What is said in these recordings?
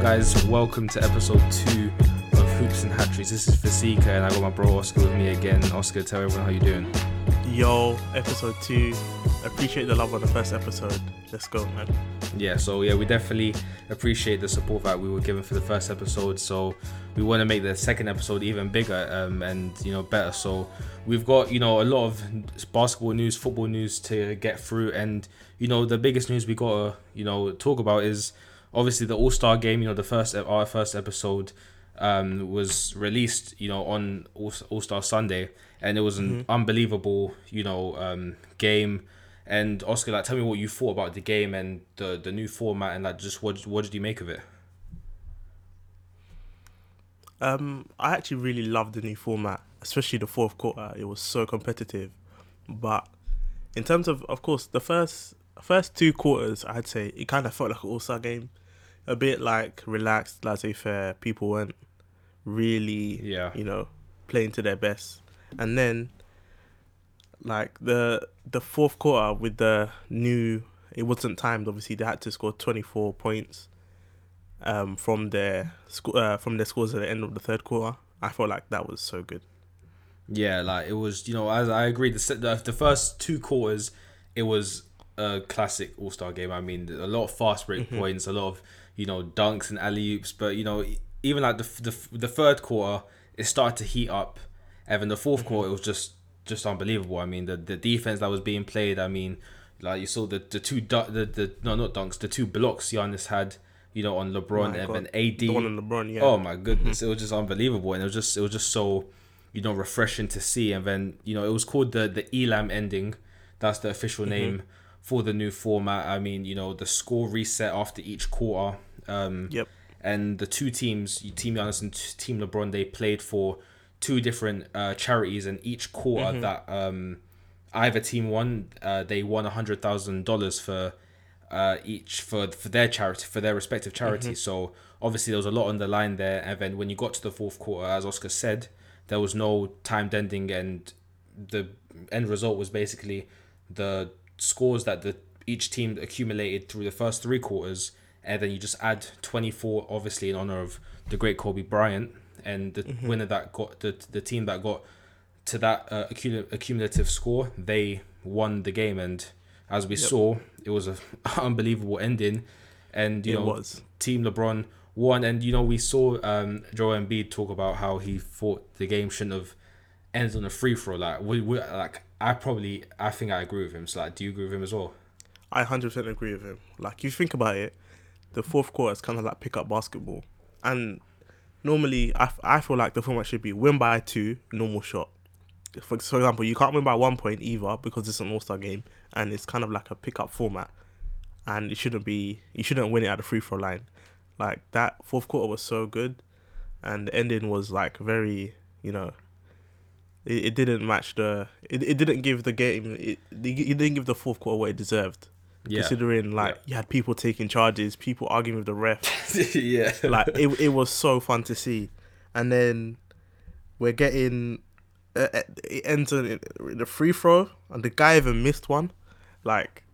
guys? Welcome to episode two of Hoops and Hatcheries. This is Fasika, and I got my bro Oscar with me again. Oscar, tell everyone how you doing. Yo, episode two. Appreciate the love on the first episode. Let's go, man. Yeah, so yeah, we definitely appreciate the support that we were given for the first episode. So we want to make the second episode even bigger um, and you know better. So we've got you know a lot of basketball news, football news to get through, and you know the biggest news we got to you know talk about is obviously the All Star game. You know the first our first episode um, was released you know on All Star Sunday, and it was an mm-hmm. unbelievable you know um, game. And Oscar, like, tell me what you thought about the game and the the new format, and like, just what what did you make of it? Um, I actually really loved the new format, especially the fourth quarter. It was so competitive, but in terms of, of course, the first first two quarters, I'd say it kind of felt like an All Star game, a bit like relaxed, laissez faire. People weren't really, yeah, you know, playing to their best, and then like the the fourth quarter with the new it wasn't timed obviously they had to score 24 points um from their uh, from their scores at the end of the third quarter i felt like that was so good yeah like it was you know as i agree the, the, first two quarters it was a classic all-star game i mean a lot of fast break mm-hmm. points a lot of you know dunks and alley oops but you know even like the, the the third quarter it started to heat up and then the 4th mm-hmm. quarter it was just just unbelievable. I mean, the the defense that was being played. I mean, like you saw the the two the the no not dunks the two blocks Giannis had. You know, on LeBron oh and AD. The one on LeBron, yeah. Oh my goodness, it was just unbelievable, and it was just it was just so, you know, refreshing to see. And then you know, it was called the the Elam ending. That's the official mm-hmm. name for the new format. I mean, you know, the score reset after each quarter. Um, yep. And the two teams, Team Giannis and Team LeBron, they played for two different uh, charities, and each quarter mm-hmm. that um, either team won, uh, they won a hundred thousand dollars for uh, each for for their charity for their respective charity. Mm-hmm. So obviously there was a lot on the line there, and then when you got to the fourth quarter, as Oscar said, there was no timed ending, and the end result was basically the scores that the each team accumulated through the first three quarters, and then you just add twenty four, obviously in honor of the great Kobe Bryant and the mm-hmm. winner that got the the team that got to that uh, accumulative score, they won the game. And as we yep. saw, it was an unbelievable ending. And you it know, was. Team LeBron won. And you know, we saw um, Joel Embiid talk about how he thought the game shouldn't have ended on a free throw. Like we, we like I probably I think I agree with him. So like, do you agree with him as well? I hundred percent agree with him. Like you think about it, the fourth quarter is kind of like pick up basketball, and normally I, I feel like the format should be win by two, normal shot. For, for example, you can't win by one point either because it's an All Star game and it's kind of like a pickup format, and it shouldn't be you shouldn't win it at the free throw line. Like that fourth quarter was so good, and the ending was like very you know. It, it didn't match the. It, it didn't give the game. It, it didn't give the fourth quarter what it deserved. Yeah. Considering like yeah. you had people taking charges, people arguing with the ref. yeah. Like it, it was so fun to see, and then we're getting uh, uh it ends in the free throw, and the guy even missed one. Like,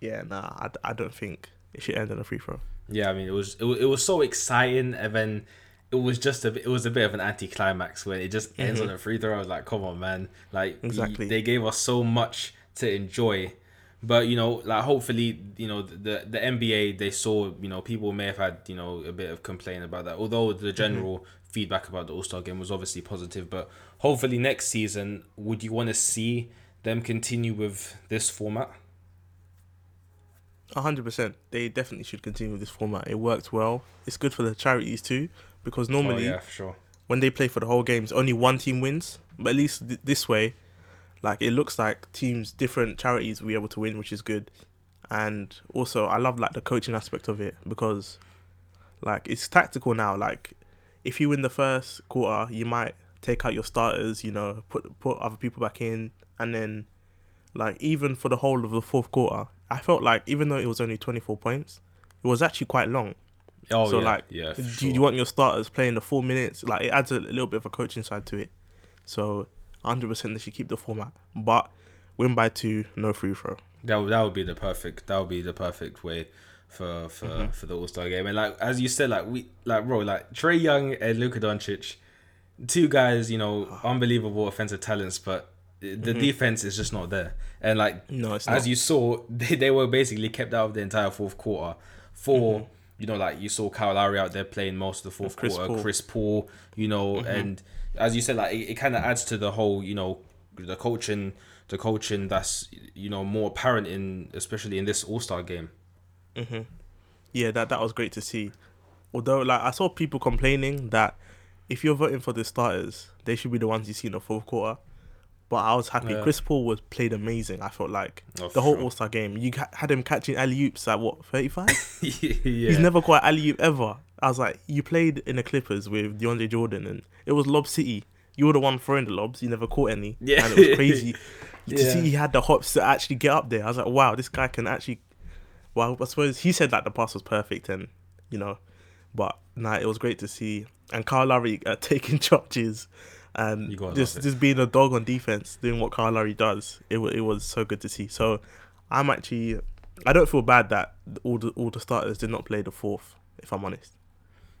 yeah, nah, I, I don't think it should end in a free throw. Yeah, I mean it was it, was, it was so exciting, and then it was just a it was a bit of an anticlimax when it just ends mm-hmm. on a free throw. I was like, come on, man! Like exactly, they gave us so much to enjoy but you know, like hopefully, you know, the the NBA they saw, you know, people may have had, you know, a bit of complaint about that. Although the mm-hmm. general mm-hmm. feedback about the All Star game was obviously positive, but hopefully next season, would you want to see them continue with this format? hundred percent. They definitely should continue with this format. It worked well. It's good for the charities too, because normally, oh, yeah, sure. when they play for the whole games, only one team wins. But at least th- this way, like it looks like teams, different charities will be able to win, which is good. And also, I love like the coaching aspect of it because, like, it's tactical now. Like, if you win the first quarter, you might take out your starters, you know, put put other people back in, and then, like, even for the whole of the fourth quarter, I felt like even though it was only twenty four points, it was actually quite long. Oh yeah. so yeah, like, yeah. Do sure. you want your starters playing the four minutes? Like, it adds a little bit of a coaching side to it. So 100% they should keep the format, but win by two, no free throw. That would, that would be the perfect. That would be the perfect way for for Mm-hmm. for the All Star game. And like as you said, like we like bro, like Trae Young and Luka Doncic, two guys, you know, unbelievable offensive talents, but the defense is just not there. And like Mm-hmm. No, as not. you saw, they, they were basically kept out of the entire fourth quarter. For Mm-hmm. you know, like you saw Kyle Lowry out there playing most of the fourth Chris quarter, Paul. Mm-hmm. Chris Paul, you know, and as you said, like it, it kind of adds to the whole, you know, the coaching, the coaching that's you know more apparent in especially in this All Star game. Mm-hmm. Yeah, that that was great to see. Although, like, I saw people complaining that if you're voting for the starters, they should be the ones you see in the fourth quarter. But I was happy. Yeah. Chris Paul was played amazing. I felt like Oh, the whole sure. All Star game. You had him catching alley oops at what thirty five. yeah, He's never caught alley oop ever. I was like, you played in the Clippers with DeAndre Jordan, and it was Lob City. You were the one throwing the lobs. You never caught any. Yeah. and it was crazy to see he had the hops to actually get up there. I was like, wow, this guy can actually. Well, I suppose he said that the pass was perfect, and you know, but nah, it was great to see. And Kyle Lowry uh, taking charges and just just being a dog on defense, doing what Kyle Lowry does. It it was so good to see. So I'm actually I don't feel bad that all the all the starters did not play the fourth. If I'm honest.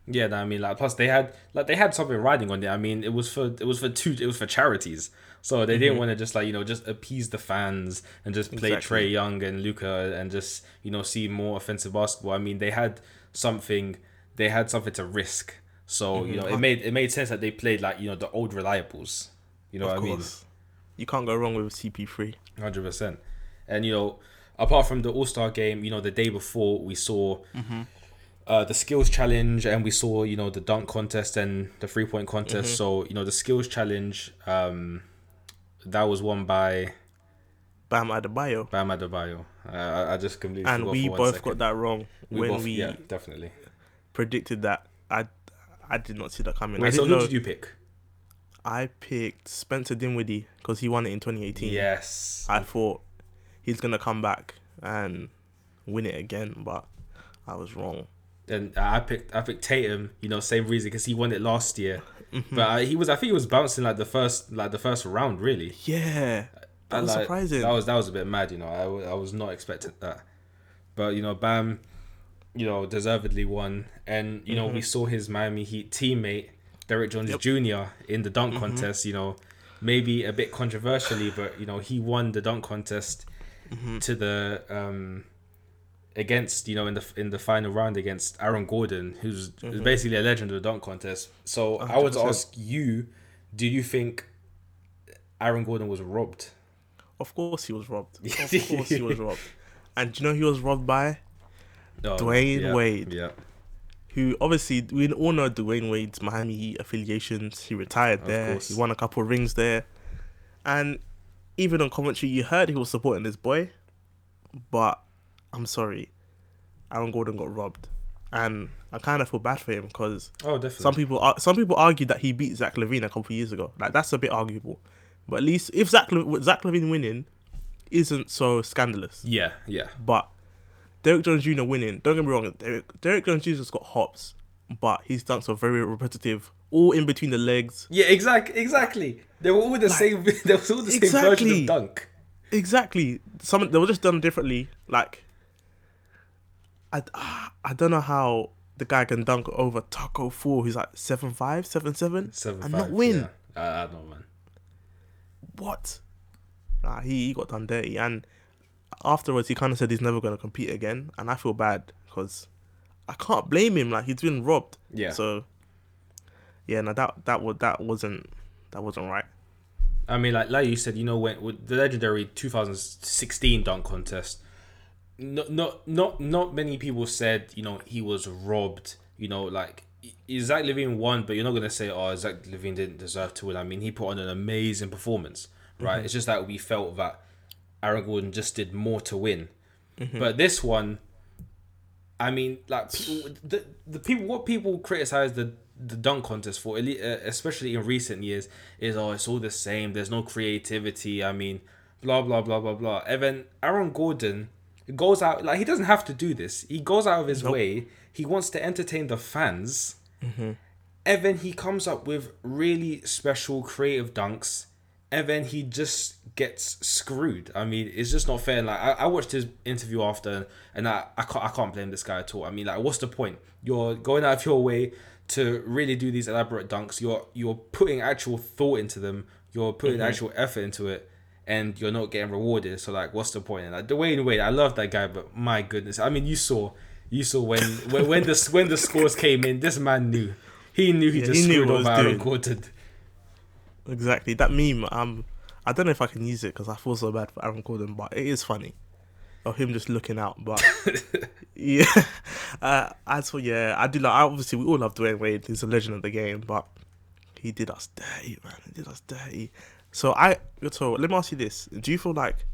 Yeah, no, I mean, like, plus they had like they had something riding on it. I mean, it was for it was for two it was for charities, so they didn't want to just like you know just appease the fans and just play Mm-hmm. Exactly. Trae Young and Luka and just you know see more offensive basketball. I mean, they had something they had something to risk, so you Mm-hmm. know it made it made sense that they played like you know the old reliables. You know of what I mean? you can't go wrong with CP3. Hundred percent. And you know, apart from the All Star game, you know, the day before we saw uh, the skills challenge, and we saw you know the dunk contest and the three point contest. So you know, the skills challenge, um, that was won by Bam Adebayo, Bam Adebayo. Uh, I, I just completely and we both second. got that wrong We when both- we yeah, definitely. predicted that. I I did not see that coming. I so who know. did you pick? I picked Spencer Dinwiddie because he won it in 2018. Yes. I thought he's gonna come back and win it again, but I was wrong. and I picked I picked Tatum. You know, same reason because he won it last year. Mm-hmm. But uh, he was I think he was bouncing like the first like the first round really. Yeah, that was like, surprising. That was that was a bit mad, you know. I, I was not expecting that, but you know, Bam, you know, deservedly won, and you know we mm-hmm. saw his Miami Heat teammate Derrick Jones Yep. Jr. in the dunk mm-hmm. contest. You know, maybe a bit controversially, but you know he won the dunk contest mm-hmm. to the um against you know in the in the final round against Aaron Gordon, who's, who's basically a legend of the dunk contest. So I would ask you, do you think Aaron Gordon was robbed? of course, he was robbed. Of course, he was robbed. And do you know he was robbed by? Oh, Dwyane yeah, Wade. Yeah. Who obviously we all know Dwyane Wade's Miami Heat affiliations. He retired Of there. course. He won a couple of rings there, and even on commentary, you heard he was supporting his boy. But I'm sorry, Aaron Gordon got robbed, and I kind of feel bad for him because Oh, definitely. some people ar- some people argue that he beat Zach LaVine a couple of years ago. Like that's a bit arguable, but at least if Zach Le- Zach LaVine winning isn't so scandalous. yeah, yeah. But Derrick Jones Jr. winning, don't get me wrong, Derrick, Derrick Jones Jr.'s got hops, but his dunks are very repetitive, all in between the legs. Yeah, exactly, exactly. They were all the same. They were all the same version of dunk. Exactly. Some they were just done differently. Like, I, I don't know how the guy can dunk over Tacko Fall, who's like seven five, seven seven, Seven and five, not win. Yeah. I, I don't know, man. What? Nah, he, he got done dirty, and afterwards he kind of said he's never gonna compete again, and I feel bad because I can't blame him. Like he's been robbed. Yeah. So yeah, no, that that was that wasn't that wasn't right. I mean, like like you said, you know, when with the legendary 2016 dunk contest, not not not not many people said you know he was robbed. You know, like Zach LaVine won, but you're not gonna say, oh, Zach LaVine didn't deserve to win. I mean, he put on an amazing performance, right? Mm-hmm. It's just that we felt that Aaron Gordon just did more to win. But this one, I mean, like people, the the people, what people criticize the the dunk contest for, uh, especially in recent years, is oh, it's all the same. There's no creativity. I mean, blah blah blah blah blah. Evan Aaron Gordon goes out like he doesn't have to do this. He goes out of his way. He wants to entertain the fans, and then he comes up with really special creative dunks and then he just gets screwed. I mean, it's just not fair. Like I, I watched his interview after, and I, I can't I can't blame this guy at all. I mean, like, what's the point? You're going out of your way to really do these elaborate dunks. You're you're putting actual thought into them. You're putting Mm-hmm. actual effort into it, and you're not getting rewarded. So like, what's the point? And like, Dwyane Wade, I love that guy, but my goodness, I mean, you saw you saw when when when the when the scores came in, this man knew. He knew he Yeah, just he knew screwed over Aaron. Gordon. Exactly that meme. Um, I don't know if I can use it because I feel so bad for Aaron Gordon, but it is funny of him just looking out. But yeah, uh, as for yeah, I do like. Obviously, we all love Dwyane Wade. He's a legend of the game, but he did us dirty, man. He did us dirty. So I, so let me ask you this: Do you feel like?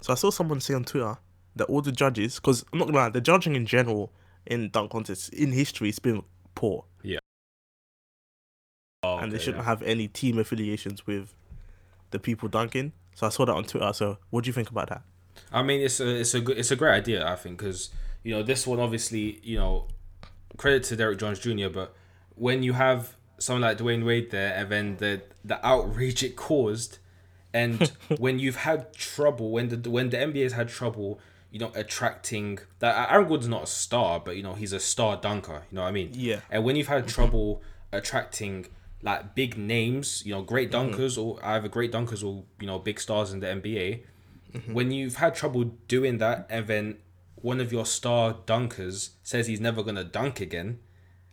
So I saw someone say on Twitter that all the judges, because I'm not gonna lie, the judging in general in dunk contests in history has been poor, Oh, and they okay, shouldn't yeah. have any team affiliations with the people dunking. So I saw that on Twitter. So what do you think about that? I mean, it's a it's a good it's a great idea. I think because you know this one obviously you know credit to Derrick Jones Jr. But when you have someone like Dwyane Wade there, and then the the outrage it caused, and when you've had trouble when the when the NBA has had trouble, you know, attracting that Aaron Gordon's not a star, but you know he's a star dunker. You know what I mean? Yeah. And when you've had trouble attracting like big names, you know, great dunkers or either great dunkers or you know big stars in the NBA, when you've had trouble doing that, and then one of your star dunkers says he's never gonna dunk again,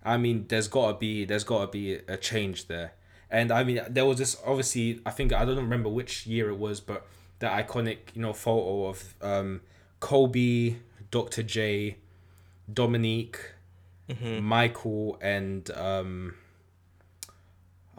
I mean, there's gotta be there's gotta be a change there. And I mean, there was this obviously. I think I don't remember which year it was, but that iconic you know photo of um, Kobe, Dr. J, Dominique, Michael, and um,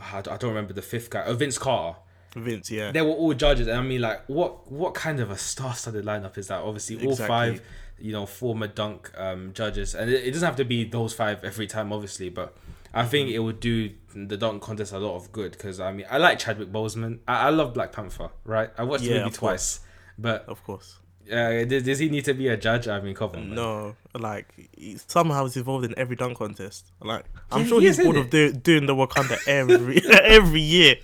I don't remember the fifth guy. Oh, Vince Carter Vince, yeah. they were all judges, and I mean, like, what what kind of a star-studded lineup is that? Obviously, all Exactly. five, you know, former dunk um, judges, and it, it doesn't have to be those five every time, obviously, but I think it would do the dunk contest a lot of good because I mean, I like Chadwick Boseman. I, I love Black Panther, right? I watched Yeah, the movie twice, but Of course. Uh, does, does he need to be a judge? I mean, come on, man. No, like he, somehow he's involved in every dunk contest. Like I'm Yeah, sure he he's is, bored of do, doing the Wakanda every every year.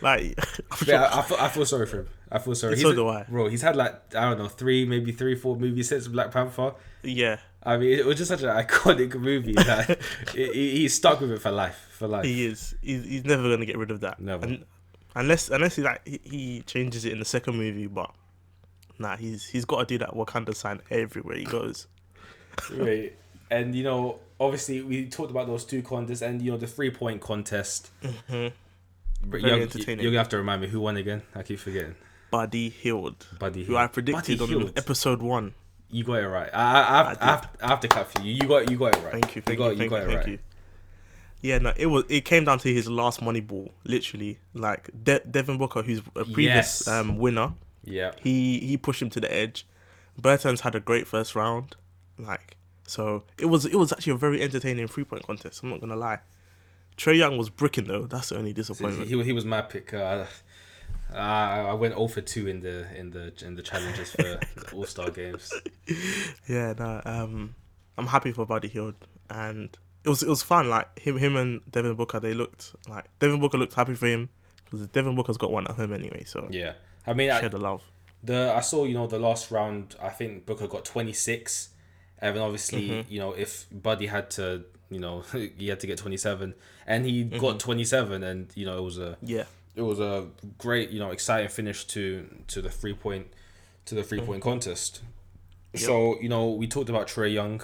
Like I'm sure, I, I, feel, I feel sorry for him. I feel sorry. So He's- do I. Bro, he's had like I don't know three, maybe three, four movie sets of Black Panther. yeah, I mean, it was just such an iconic movie that he- he's stuck with it for life. For life. he is. He's, he's never gonna get rid of that. Never. Un- unless unless he like he, he changes it in the second movie, but nah, he's he's got to do that Wakanda sign everywhere he goes. Right. And you know, obviously, we talked about those two contests, and you know, the three point contest. But Very you're, entertaining. you're gonna have to remind me who won again. I keep forgetting. Buddy Hield, Buddy, who I predicted Buddy on Hield. episode one. You got it right. I, I, I, have, I I, have, I have to clap for you. You got, you got it right. Thank you, thank got, you, thank got you, it thank right. you. Yeah, no, it was. It came down to his last money ball, literally. Like De- Devin Booker, who's a previous Yes. um, winner, Yeah. he he pushed him to the edge. Burton's had a great first round, like so. It was it was actually a very entertaining three point contest. I'm not gonna lie. Trae Young was bricking though. That's the only disappointment. he, he was my pick. Uh, I, I went 0 for 2 in the in the in the challenges for All Star games. Yeah, no, um, I'm happy for Buddy Hield, and it was it was fun. Like him, him and Devin Booker, they looked like Devin Booker looked happy for him because Devin Booker's got one at home anyway. So Yeah. I mean, I, the love. the I saw you know the last round. I think Booker got twenty six, and obviously Mm-hmm. you know if Buddy had to you know he had to get twenty seven, and he Mm-hmm. got twenty seven, and you know it was a Yeah, it was a great you know exciting finish to to the three point to the 3 Mm-hmm. point contest. So you know we talked about Trae Young,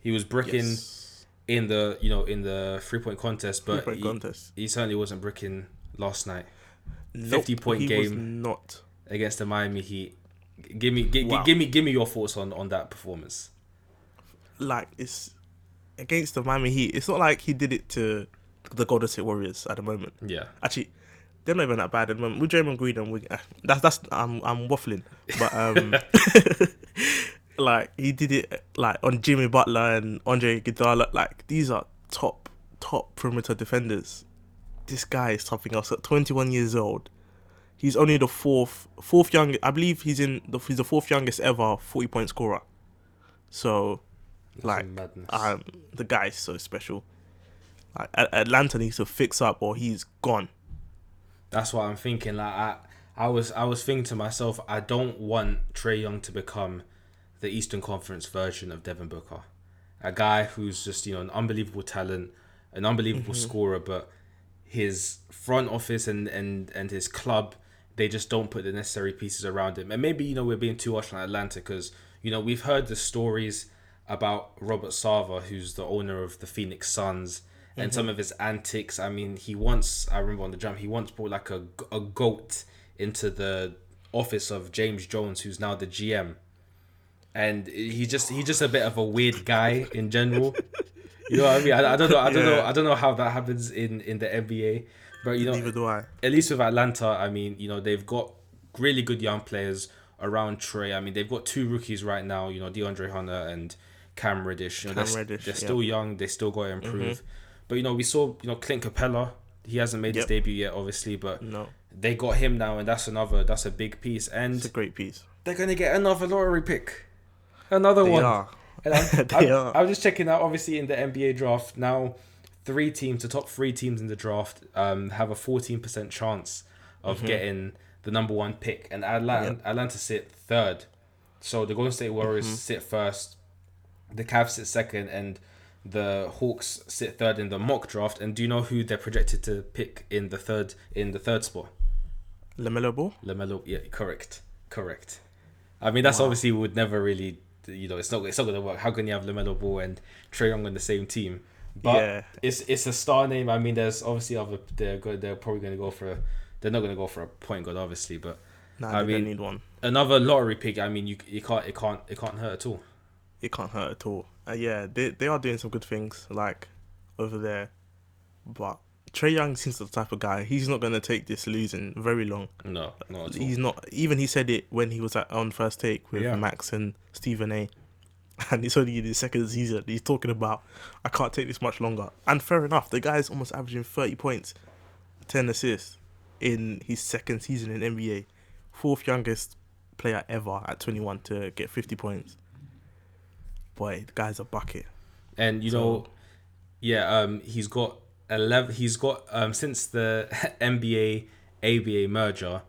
he was bricking yes. in the you know in the three point contest, but Three-point he, contest. he certainly wasn't bricking last night Nope, 50 point he was game. not. against the Miami Heat. Give me gi- gi- Wow. give me give me your thoughts on on that performance. like it's against the Miami Heat. It's not like he did it to the Golden State Warriors at the moment. Yeah. Actually, they're not even that bad at the moment. With Draymond Green and we, uh, that's that's I'm I'm waffling, but um, like he did it like on Jimmy Butler and Andre Iguodala. Like these are top top perimeter defenders. This guy is something else. At 21 years old, he's only the fourth fourth young. I believe he's in the he's the fourth youngest ever 40 point scorer. So like um, the guy is so special. Like Atlanta needs to fix up, or he's gone. That's what I'm thinking. Like I, I was, I was thinking to myself, I don't want Trae Young to become the Eastern Conference version of Devin Booker, a guy who's just you know an unbelievable talent, an unbelievable Mm-hmm. scorer, but his front office and and and his club they just don't put the necessary pieces around him. And maybe you know we're being too harsh on Atlanta because you know we've heard the stories about Robert Sarver, who's the owner of the Phoenix Suns, and mm-hmm. some of his antics. I mean, he once I remember on the jump, he once brought like a a goat into the office of James Jones, who's now the GM, and he just he's just a bit of a weird guy in general. You know what I mean? I, I don't know. I don't know. I don't know how that happens in in the NBA, but you know, Neither do I. at least with Atlanta, I mean, you know, they've got really good young players around Trae. I mean, they've got two rookies right now, you know, DeAndre Hunter and Cam Reddish. You know, Cam they're, Reddish, they're yeah. Mm-hmm. still young. They still got to improve. But, you know, we saw, you know, Clint Capela. He hasn't made his debut yet, obviously, but No, they got him now, and that's another, that's a big piece. And it's a great piece. they're going to get another lottery pick. Another They one. are. And I'm, I'm. I'm just checking out, obviously, in the NBA draft now, three teams, the top three teams in the draft, um, have a 14% chance Mm-hmm. of getting the number one pick, and Atlanta, Atlanta sit third. So the Golden State Warriors Mm-hmm. sit first, the Cavs sit second, and the Hawks sit third in the mock draft. And do you know who they're projected to pick in the third in the third spot? Lamelo Ball. Lamelo. Yeah, correct, correct. I mean, that's Wow. obviously would never really, you know, it's not it's not gonna work. How can you have Lamelo Ball and Trae Young on the same team? But Yeah. it's it's a star name. I mean, there's obviously other they're good. They're probably gonna go for. A, they're not gonna go for a point guard, obviously, but Nah, I mean- need one. another lottery pick. I mean, you you can't it can't it can't hurt at all. It can't hurt at all. Uh, yeah, they they are doing some good things like over there, but Trae Young seems the type of guy. He's not gonna take this losing very long. No, not at all. He's not. Even he said it when he was at on first take with Yeah. Max and Stephen A. And it's only in his second season. He's talking about I can't take this much longer. And fair enough. The guy's almost averaging thirty points, ten assists in his second season in NBA. Fourth youngest player ever at twenty one to get fifty points. Boy, the guy's a bucket. And you So- know, yeah, um, he's got eleven. He's got um since the NBA ABA merger,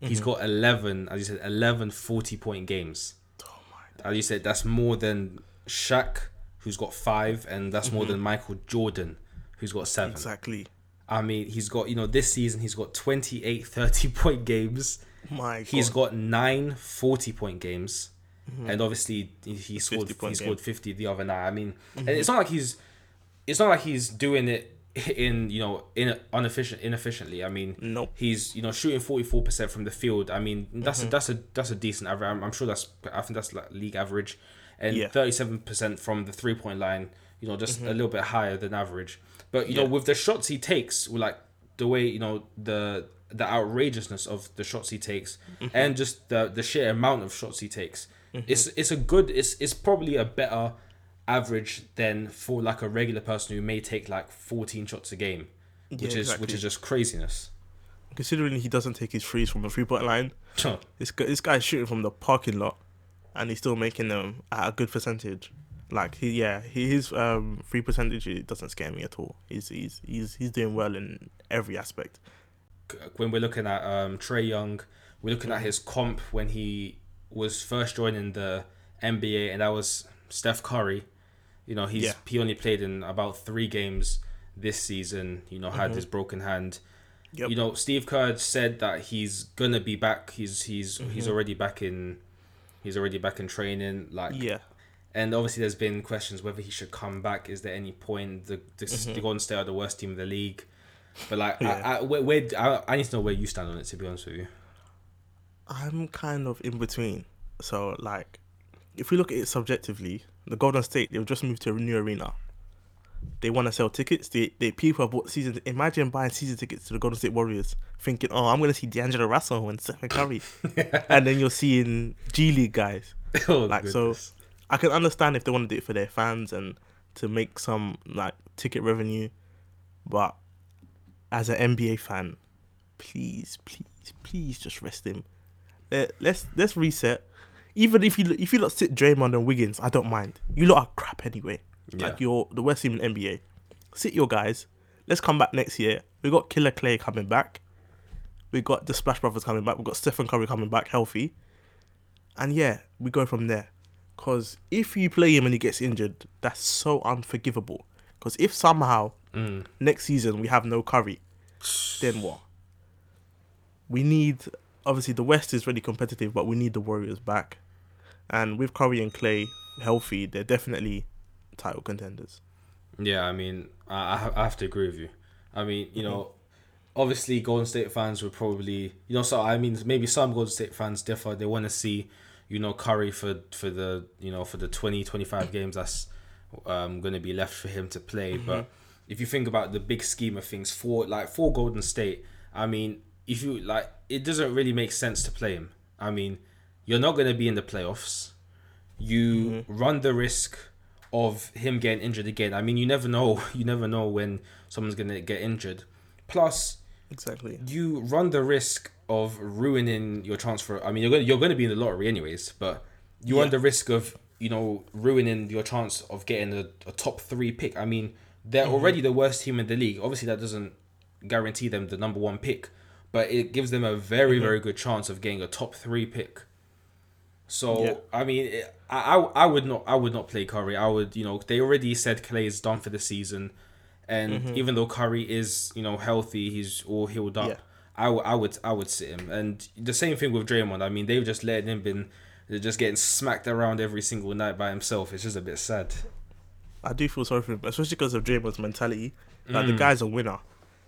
he's Mm-hmm. got eleven. As you said, 11 40 point games. Oh my As you said, that's more than Shaq, who's got five, and that's more than Michael Jordan, who's got seven. exactly. I mean, he's got you know this season he's got 28 30 point games. My He's God. got nine 40 point games. And obviously he, scored 50 he point scored 50 the other night. I mean, and it's not like he's it's not like he's doing it in, you know, in inefficient inefficiently. I mean, Nope. he's, you know, shooting 44% from the field. I mean, that's Mm-hmm. a, that's a that's a decent average. I'm, I'm sure that's I think that's like league average. And Yeah. 37% from the three-point line, you know, just Mm-hmm. a little bit higher than average. But, you know, with the shots he takes, with like the way, you know, the the outrageousness of the shots he takes Mm-hmm. and just the the sheer amount of shots he takes. It's it's a good it's it's probably a better average than for like a regular person who may take like 14 shots a game, which Yeah, is which is just craziness. Considering he doesn't take his threes from the three point line, this guy, this guy's shooting from the parking lot, and he's still making them at a good percentage. Like he, yeah, he, his um free percentage it doesn't scare me at all. He's he's he's he's doing well in every aspect. when we're looking at um, Trae Young, we're looking at his comp when he was first joining the NBA, and that was Steph Curry. You know, he's Yeah. he only played in about three games this season. You know, had mm-hmm. his broken hand. Yep. You know, Steve Kerr said that he's gonna be back. He's he's he's mm-hmm. already back in. He's already back in training. Like Yeah, and obviously, there's been questions whether he should come back. Is there any point? The the, the mm-hmm. Golden State are the worst team in the league, but like, Yeah. I, I, where, where I, I need to know where you stand on it. To be honest with you, I'm kind of in between. So like, if we look at it subjectively, the Golden State they've just moved to a new arena. They want to sell tickets. They, they people have bought season. Imagine buying season tickets to the Golden State Warriors, thinking, "Oh, I'm gonna see D'Angelo Russell and Stephen Curry," and then you're seeing G League guys. oh, Like, so- I can understand if they want to do it for their fans and to make some like ticket revenue, but as an NBA fan, please, please, please just rest him. Let, let's let's reset. Even if you if you lot sit Draymond and Wiggins, I don't mind. You lot are crap anyway. Yeah. Like you're the worst team in NBA. Sit your guys. Let's come back next year. We got Killer Klay coming back. We got the Splash Brothers coming back. We got Stephen Curry coming back healthy, and yeah, we go from there. Because if you play him and he gets injured, that's so unforgivable. Because if somehow Mm. next season we have no Curry, then what? We need obviously the West is really competitive, but we need the Warriors back, and with Curry and Klay healthy, they're definitely title contenders. Yeah, I mean, I, I have to agree with you. I mean, you know, obviously Golden State fans would probably, you know, so I mean, maybe some Golden State fans differ. They want to see, you know, Curry for for the, you know, for the 20, 25 games that's um, going to be left for him to play. But if you think about the big scheme of things for like for Golden State, I mean, if you like, it doesn't really make sense to play him. I mean, you're not going to be in the playoffs. You mm-hmm. run the risk of him getting injured again. I mean, you never know. You never know when someone's gonna get injured. Plus, Exactly. you run the risk of ruining your transfer. I mean, you're gonna you're gonna be in the lottery anyways, but you run the risk of you know ruining your chance of getting a, a top three pick. I mean, they're mm-hmm. already the worst team in the league. Obviously, that doesn't guarantee them the number one pick, but it gives them a very mm-hmm. very good chance of getting a top three pick. So Yeah. I mean, I, I I would not I would not play Curry. I would you know they already said Klay is done for the season, and Mm-hmm. even though Curry is you know healthy, he's all healed up. Yeah. I, w- I would I would sit him, and the same thing with Draymond. I mean, they've just let him been they're just getting smacked around every single night by himself. It's just a bit sad. I do feel sorry for him, especially because of Draymond's mentality. Like Mm. the guy's a winner,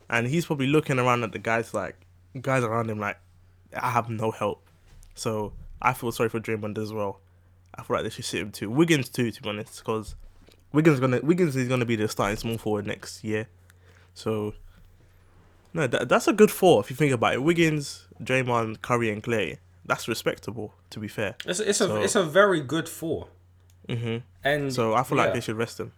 and he's probably looking around at the guys like guys around him like I have no help. So I feel sorry for Draymond as well. I feel like they should sit him too. Wiggins too, to be honest, because Wiggins gonna Wiggins is gonna be the starting small forward next year. So no, that, that's a good four if you think about it. Wiggins, Draymond, Curry, and Klay. That's respectable, to be fair. It's it's a it's a very good four, hmm and So I feel like they should rest him.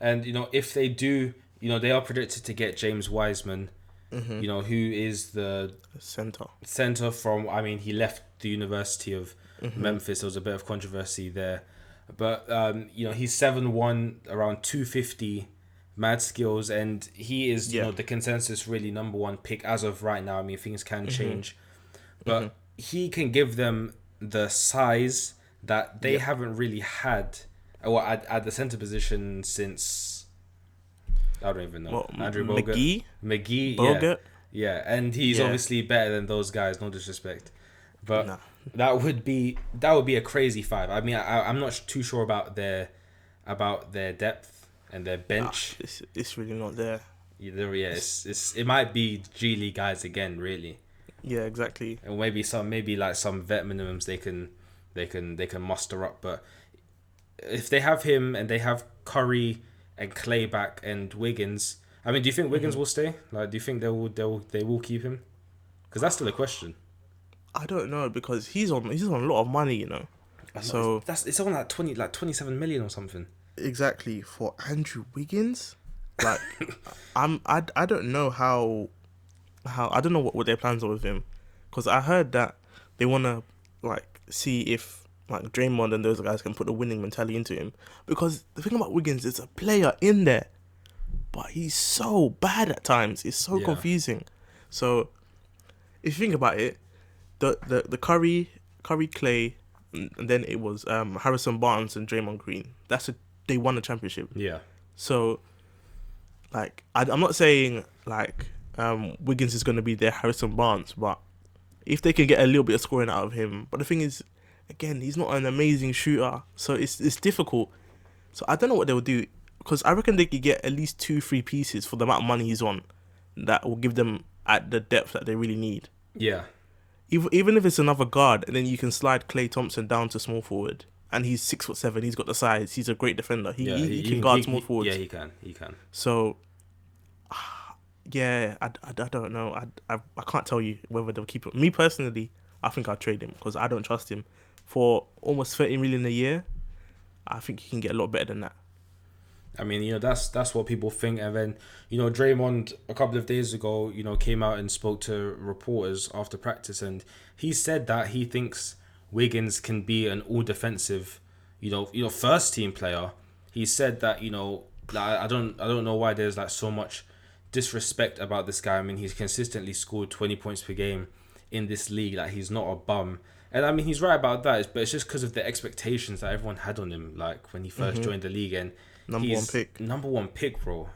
And you know, if they do, you know, they are predicted to get James Wiseman, Mm-hmm. you know, who is the Center. center from. I mean, he left the University of Mm-hmm. Memphis. There was a bit of controversy there, but um, you know, he's seven one, around two fifty, mad skills, and he is you know the consensus really number one pick as of right now. I mean, things can Mm-hmm. change, but he can give them the size that they haven't really had, or at, at the center position since. I don't even know. What, Andrew Bogut. McGee? McGee. Yeah. Bogut? Yeah, and he's Yeah. obviously better than those guys. No disrespect, but Nah. that would be that would be a crazy five. I mean, I, I'm not too sure about their about their depth and their bench. Ah, it's, it's really not there. Either yeah, it's, it's it might be G League guys again, really, Yeah, exactly. and maybe some maybe like some vet minimums they can they can they can muster up. But if they have him and they have Curry and Klay back and Wiggins, I mean, do you think Wiggins Mm-hmm. will stay? Like, do you think they will they will they will keep him? Because that's still a question. I don't know because he's on he's on a lot of money, you know. So that's it's on like twenty like twenty seven million or something. exactly for Andrew Wiggins, like I'm I, I don't know how how I don't know what, what their plans are with him because I heard that they want to like see if like Draymond and those guys can put the winning mentality into him because the thing about Wiggins is a player in there, but he's so bad at times. It's so Yeah. confusing. So if you think about it, the the the Curry Curry Klay, and and then it was um Harrison Barnes and Draymond Green. That's a they won the championship. Yeah, So, like, I, I'm not saying like um, Wiggins is going to be their Harrison Barnes, but if they can get a little bit of scoring out of him, but the thing is, again, he's not an amazing shooter, so it's it's difficult. So I don't know what they'll do because I reckon they could get at least two, three pieces for the amount of money he's on, that will give them at the depth that they really need. yeah, Even even if it's another guard, and then you can slide Klay Thompson down to small forward, and he's six foot seven. He's got the size. He's a great defender. He yeah. he, he can guard he- small forwards. Yeah, he can. He can. So, yeah, I, I, I don't know. I, I, I can't tell you whether they'll keep him. Me personally, I think I'll trade him because I don't trust him. For almost 30 million a year, I think he can get a lot better than that. I mean, you know, that's that's what people think. And then, you know, Draymond a couple of days ago, you know, came out and spoke to reporters after practice, and he said that he thinks Wiggins can be an all defensive, you know, you know, first team player. He said that you know, I don't I don't know why there's like so much disrespect about this guy. I mean, he's consistently scored twenty points per game in this league. Like he's not a bum. And I mean, he's right about that, but it's just because of the expectations that everyone had on him, like when he 1st Mhm. joined the league, and Number he's one pick. number one pick, bro.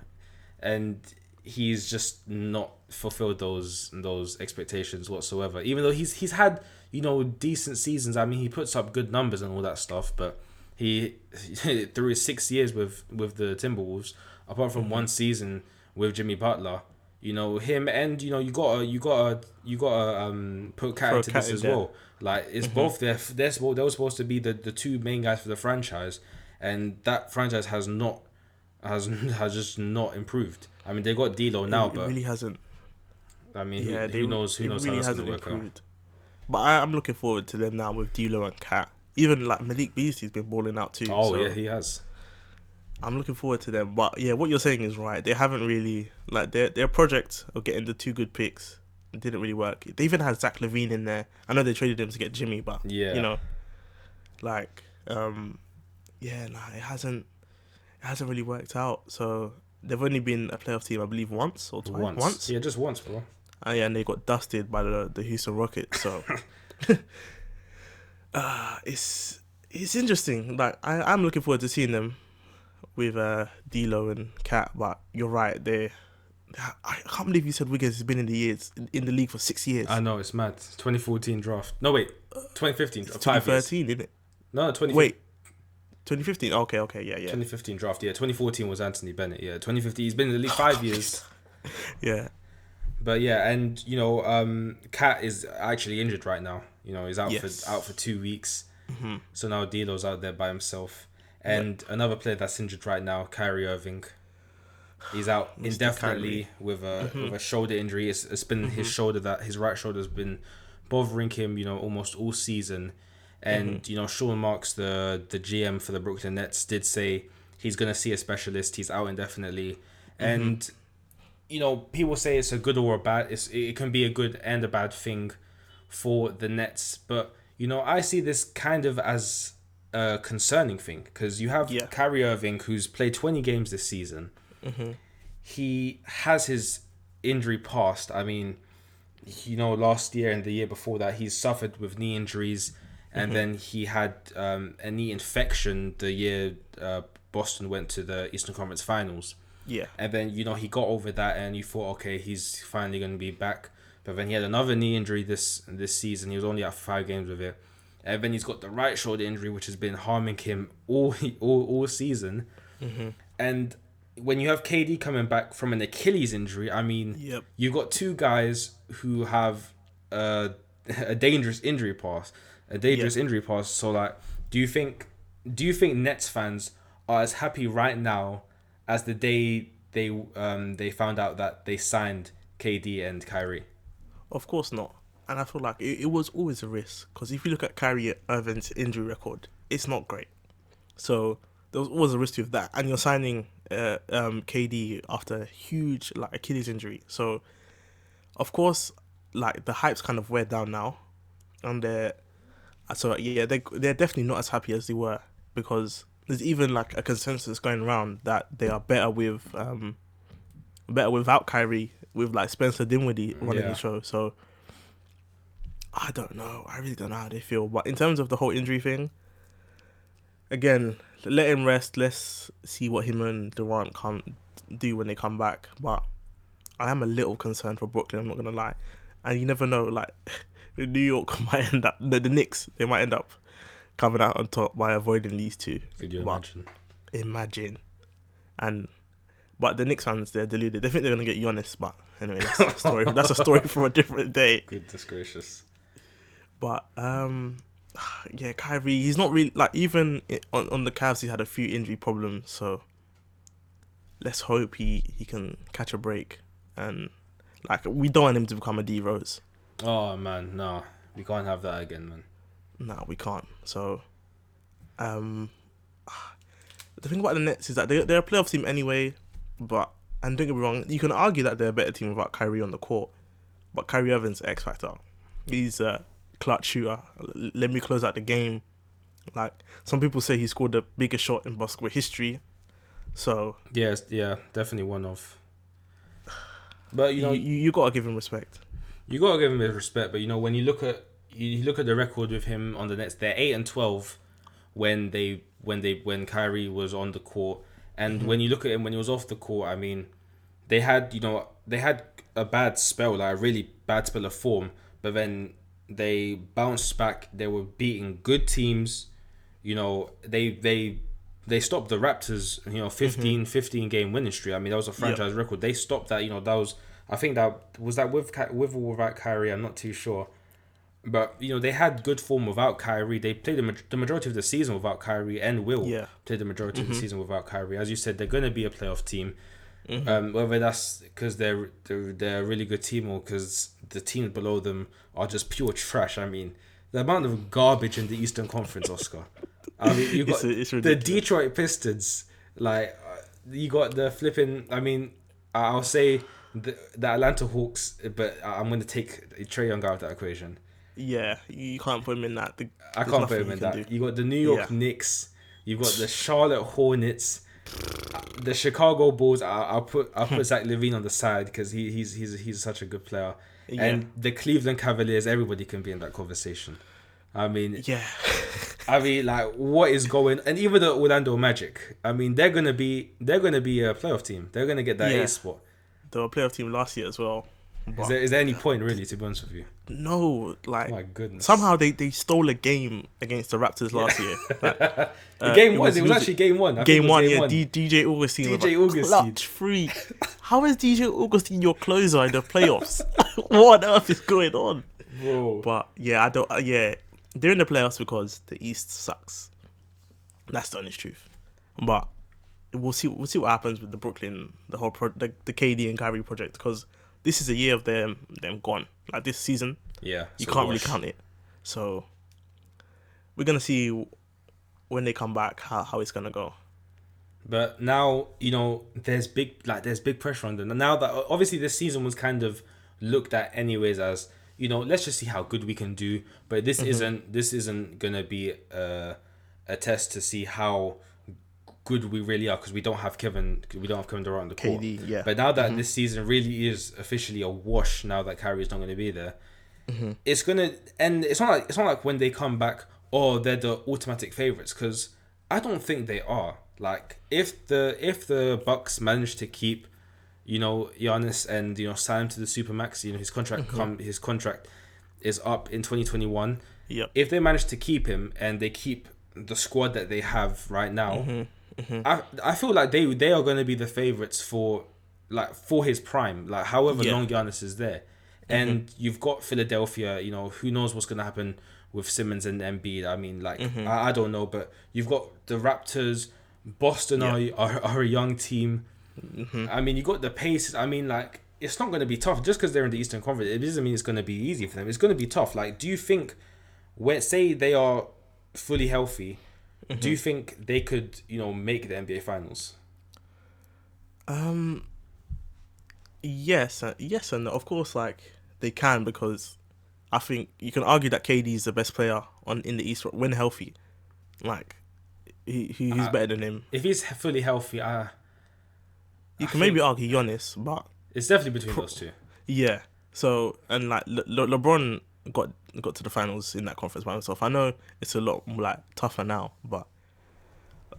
And he's just not fulfilled those those expectations whatsoever. Even though he's he's had you know decent seasons. I mean, he puts up good numbers and all that stuff, but he through his six years with with the Timberwolves, apart from Mhm. one season with Jimmy Butler, you know him and you know you gotta you gotta you gotta um put Cat Throw into Cat this as well. Like it's Mhm. both they're they're supposed they were supposed to be the the two main guys for the franchise, and that franchise has not has has just not improved. I mean they got D'Lo now, it, it but really hasn't. I mean yeah, who, they, who knows who it knows really how that's hasn't gonna work out. improved. But I, I'm looking forward to them now with D'Lo and Cat. Even like Malik Beasley's been balling out too. Oh so yeah, he has. I'm looking forward to them. But yeah, what you're saying is right. They haven't really like their their project of getting the two good picks didn't really work. They even had Zach LaVine in there. I know they traded him to get Jimmy, but Yeah, you know, like um, yeah, nah, it hasn't it hasn't really worked out. So they've only been a playoff team, I believe, once or twice. once. Once. Yeah, just once, bro. Uh, yeah, and they got dusted by the the Houston Rockets. So uh, it's it's interesting. Like I I'm looking forward to seeing them with uh D'Lo and Cat. But you're right, they. I can't believe you said Wiggins has been in the years in the league for six years. I know it's mad. 2014 draft. No wait, 2015 draft. Five years. 2013, didn't it? No, 2015. Wait, 2015. Okay, okay, yeah, yeah, 2015 draft. Yeah, 2014 was Anthony Bennett. Yeah, 2015. He's been in the league five years. yeah. But yeah, and you know, um, Cat is actually injured right now. You know, he's out Yes. for out for two weeks. hmm So now D'Lo's out there by himself, and another player that's injured right now, Kyrie Irving. He's out indefinitely with a Mhm. with a shoulder injury. It's, it's been his Mhm. shoulder that his right shoulder has been bothering him. You know, almost all season. And you know, Sean Marks, the the GM for the Brooklyn Nets, did say he's gonna see a specialist. He's out indefinitely, and you know, people say it's a good or a bad. It's it can be a good and a bad thing for the Nets, but you know, I see this kind of as a concerning thing because you have Yeah. Kyrie Irving who's played twenty games this season. hmm He has his injury past. I mean, you know, last year and the year before that, he's suffered with knee injuries, and Mhm. then he had um, a knee infection the year uh, Boston went to the Eastern Conference Finals. Yeah. And then you know he got over that, and you thought, okay, he's finally going to be back. But then he had another knee injury this this season. He was only out for five games with it, and then he's got the right shoulder injury, which has been harming him all all, all season. hmm And when you have KD coming back from an Achilles injury, I mean, Yep. you've got two guys who have a, a dangerous injury past, a dangerous injury past. So like, do you think do you think Nets fans are as happy right now as the day they um they found out that they signed KD and Kyrie? Of course not. And I feel like it, it was always a risk because if you look at Kyrie Irving's injury record, it's not great. So there was always a risk with that, and you're signing uh, um, KD after a huge like Achilles injury. So of course, like the hype's kind of wear down now, and they're so yeah they they're definitely not as happy as they were because there's even like a consensus going around that they are better with um better without Kyrie with like Spencer Dinwiddie running Yeah. the show. So I don't know. I really don't know how they feel. But in terms of the whole injury thing, again, let him rest. Let's see what him and Durant can do when they come back. But I am a little concerned for Brooklyn. I'm not gonna lie, and you never know. Like New York might end up the, the Knicks. They might end up coming out on top by avoiding these two. Could you But- imagine? Imagine, and but the Knicks fans they're deluded. They think they're gonna get Giannis, but anyway, that's a story. that's a story for a different day. Goodness gracious. But um, yeah, Kyrie, he's not really like even on on the Cavs. He had a few injury problems, so let's hope he he can catch a break. And like we don't want him to become a D Rose. Oh man, no, we can't have that again, man. No, we can't. So, um, the thing about the Nets is that they they're a playoff team anyway. But and don't get me wrong, you can argue that they're a better team without Kyrie on the court. But Kyrie Irving's X factor. He's a clutch shooter. Let me close out the game. Like some people say, he scored the biggest shot in basketball history. So Yes, yeah, definitely one of. But you You you, you gotta give him respect. You gotta give him his respect. But you know, when you look at you look at the record with him on the Nets, they're eight and twelve when they when they when Kyrie was on the court, and mm-hmm. when you look at him when he was off the court, I mean, they had you know they had a bad spell, like a really bad spell of form, but then they bounced back. They were beating good teams. You know, they they they stopped the Raptors, you know, mm-hmm. 15, 15 game winning streak. I mean, that was a franchise record. They stopped that. You know, that was I think that was that with with or without Kyrie. I'm not too sure. But you know they had good form without Kyrie. They played the, ma- the majority of the season without Kyrie, and will Yeah. play the majority of the season without Kyrie. As you said, they're going to be a playoff team. Mm-hmm. Um, whether that's because they're, they're they're a really good team or because the teams below them are just pure trash. I mean, the amount of garbage in the Eastern Conference, Oscar. I mean, you got It's- it's the. Detroit Pistons. Like uh, you got the flipping. I mean, I'll say the, the Atlanta Hawks, but I'm going to take Trae Young out of that equation. Yeah, you can't put him in that. The- I can't put him in that. do. You got the New York Yeah. Knicks. You've got the Charlotte Hornets. The Chicago Bulls. I, I'll put I'll put Zach LaVine on the side because he, he's he's he's such a good player. Yeah. And the Cleveland Cavaliers. Everybody can be in that conversation. I mean, Yeah, I mean, like, what is going? And even the Orlando Magic. I mean, they're gonna be they're gonna be a playoff team. They're gonna get that Yeah. A spot. They were a playoff team last year as well. Is there, is there any point really? To be honest with you, no, like my goodness. somehow they, they stole a game against the Raptors last year. Like, the uh, game it was, was it was actually game one. I game one, game yeah, D- DJ Augustin. DJ Augustin. clutch free. How is DJ Augustin your closer in the playoffs? what on earth is going on? Bro. But yeah, I don't. Uh, yeah, they're in the playoffs because the East sucks. That's the honest truth. But we'll see. We'll see what happens with the Brooklyn, the whole pro, the, the KD and Kyrie project because this is a year of them them gone. Like this season, Yeah, you can't really count it. So we're gonna see when they come back how, how it's gonna go. But now you know there's big like there's big pressure on them. And now that obviously this season was kind of looked at anyways as you know let's just see how good we can do. But this mm-hmm. isn't this isn't gonna be a a test to see how good we really are because we don't have Kevin we don't have Kevin Durant on the court. KD, yeah. But now that mm-hmm. this season really is officially a wash, now that Kyrie is not going to be there, mm-hmm. it's gonna and it's not like it's not like when they come back, oh they're the automatic favorites because I don't think they are. Like if the if the Bucks manage to keep, you know, Giannis and you know sign him to the supermax, you know his contract mm-hmm. come his contract is up in twenty twenty one. Yep. If they manage to keep him and they keep the squad that they have right now, Mm-hmm. I I feel like they they are going to be the favorites for like for his prime, like however Yeah. long Giannis is there. Mm-hmm. And you've got Philadelphia, you know, who knows what's going to happen with Simmons and Embiid. I mean, like mm-hmm. I, I don't know, but you've got the Raptors, Boston are, are are a young team. I mean, you got the pace. I mean, like it's not going to be tough just because they're in the Eastern Conference. It doesn't mean it's going to be easy for them. It's going to be tough. Like, do you think when say they are fully healthy, do you think they could, you know, make the NBA Finals? Um. Yes, uh, yes, and of course, like they can because I think you can argue that KD is the best player on in the East when healthy. Like he, he he's Uh, better than him. If he's fully healthy, uh, You I can maybe argue Giannis, but it's definitely between those two. yeah. So and like Le- Le- LeBron got got to the finals in that conference by himself. I know it's a lot like tougher now, but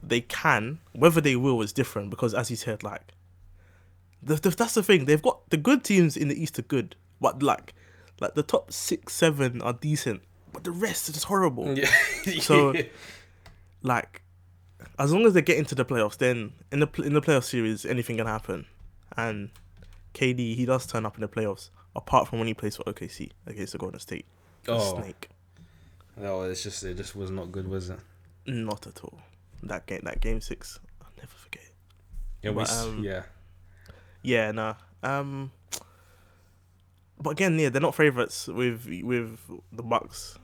they can. Whether they will is different because, as you said, like the, the, that's the thing. They've got the good teams in the East are good, but like like the top six, seven are decent, but the rest is just horrible. Yeah. So- Like as long as they get into the playoffs, then in the in the playoff series, anything can happen. And KD, he does turn up in the playoffs. Apart from when he plays for OKC against the Golden State. The Oh. Snake. no, it's just it just was not good, was it? Not at all. That game, that game six, I'll never forget. Yeah, But, um, yeah. Yeah, nah. Um, but again, yeah, they're not favorites with with the Bucks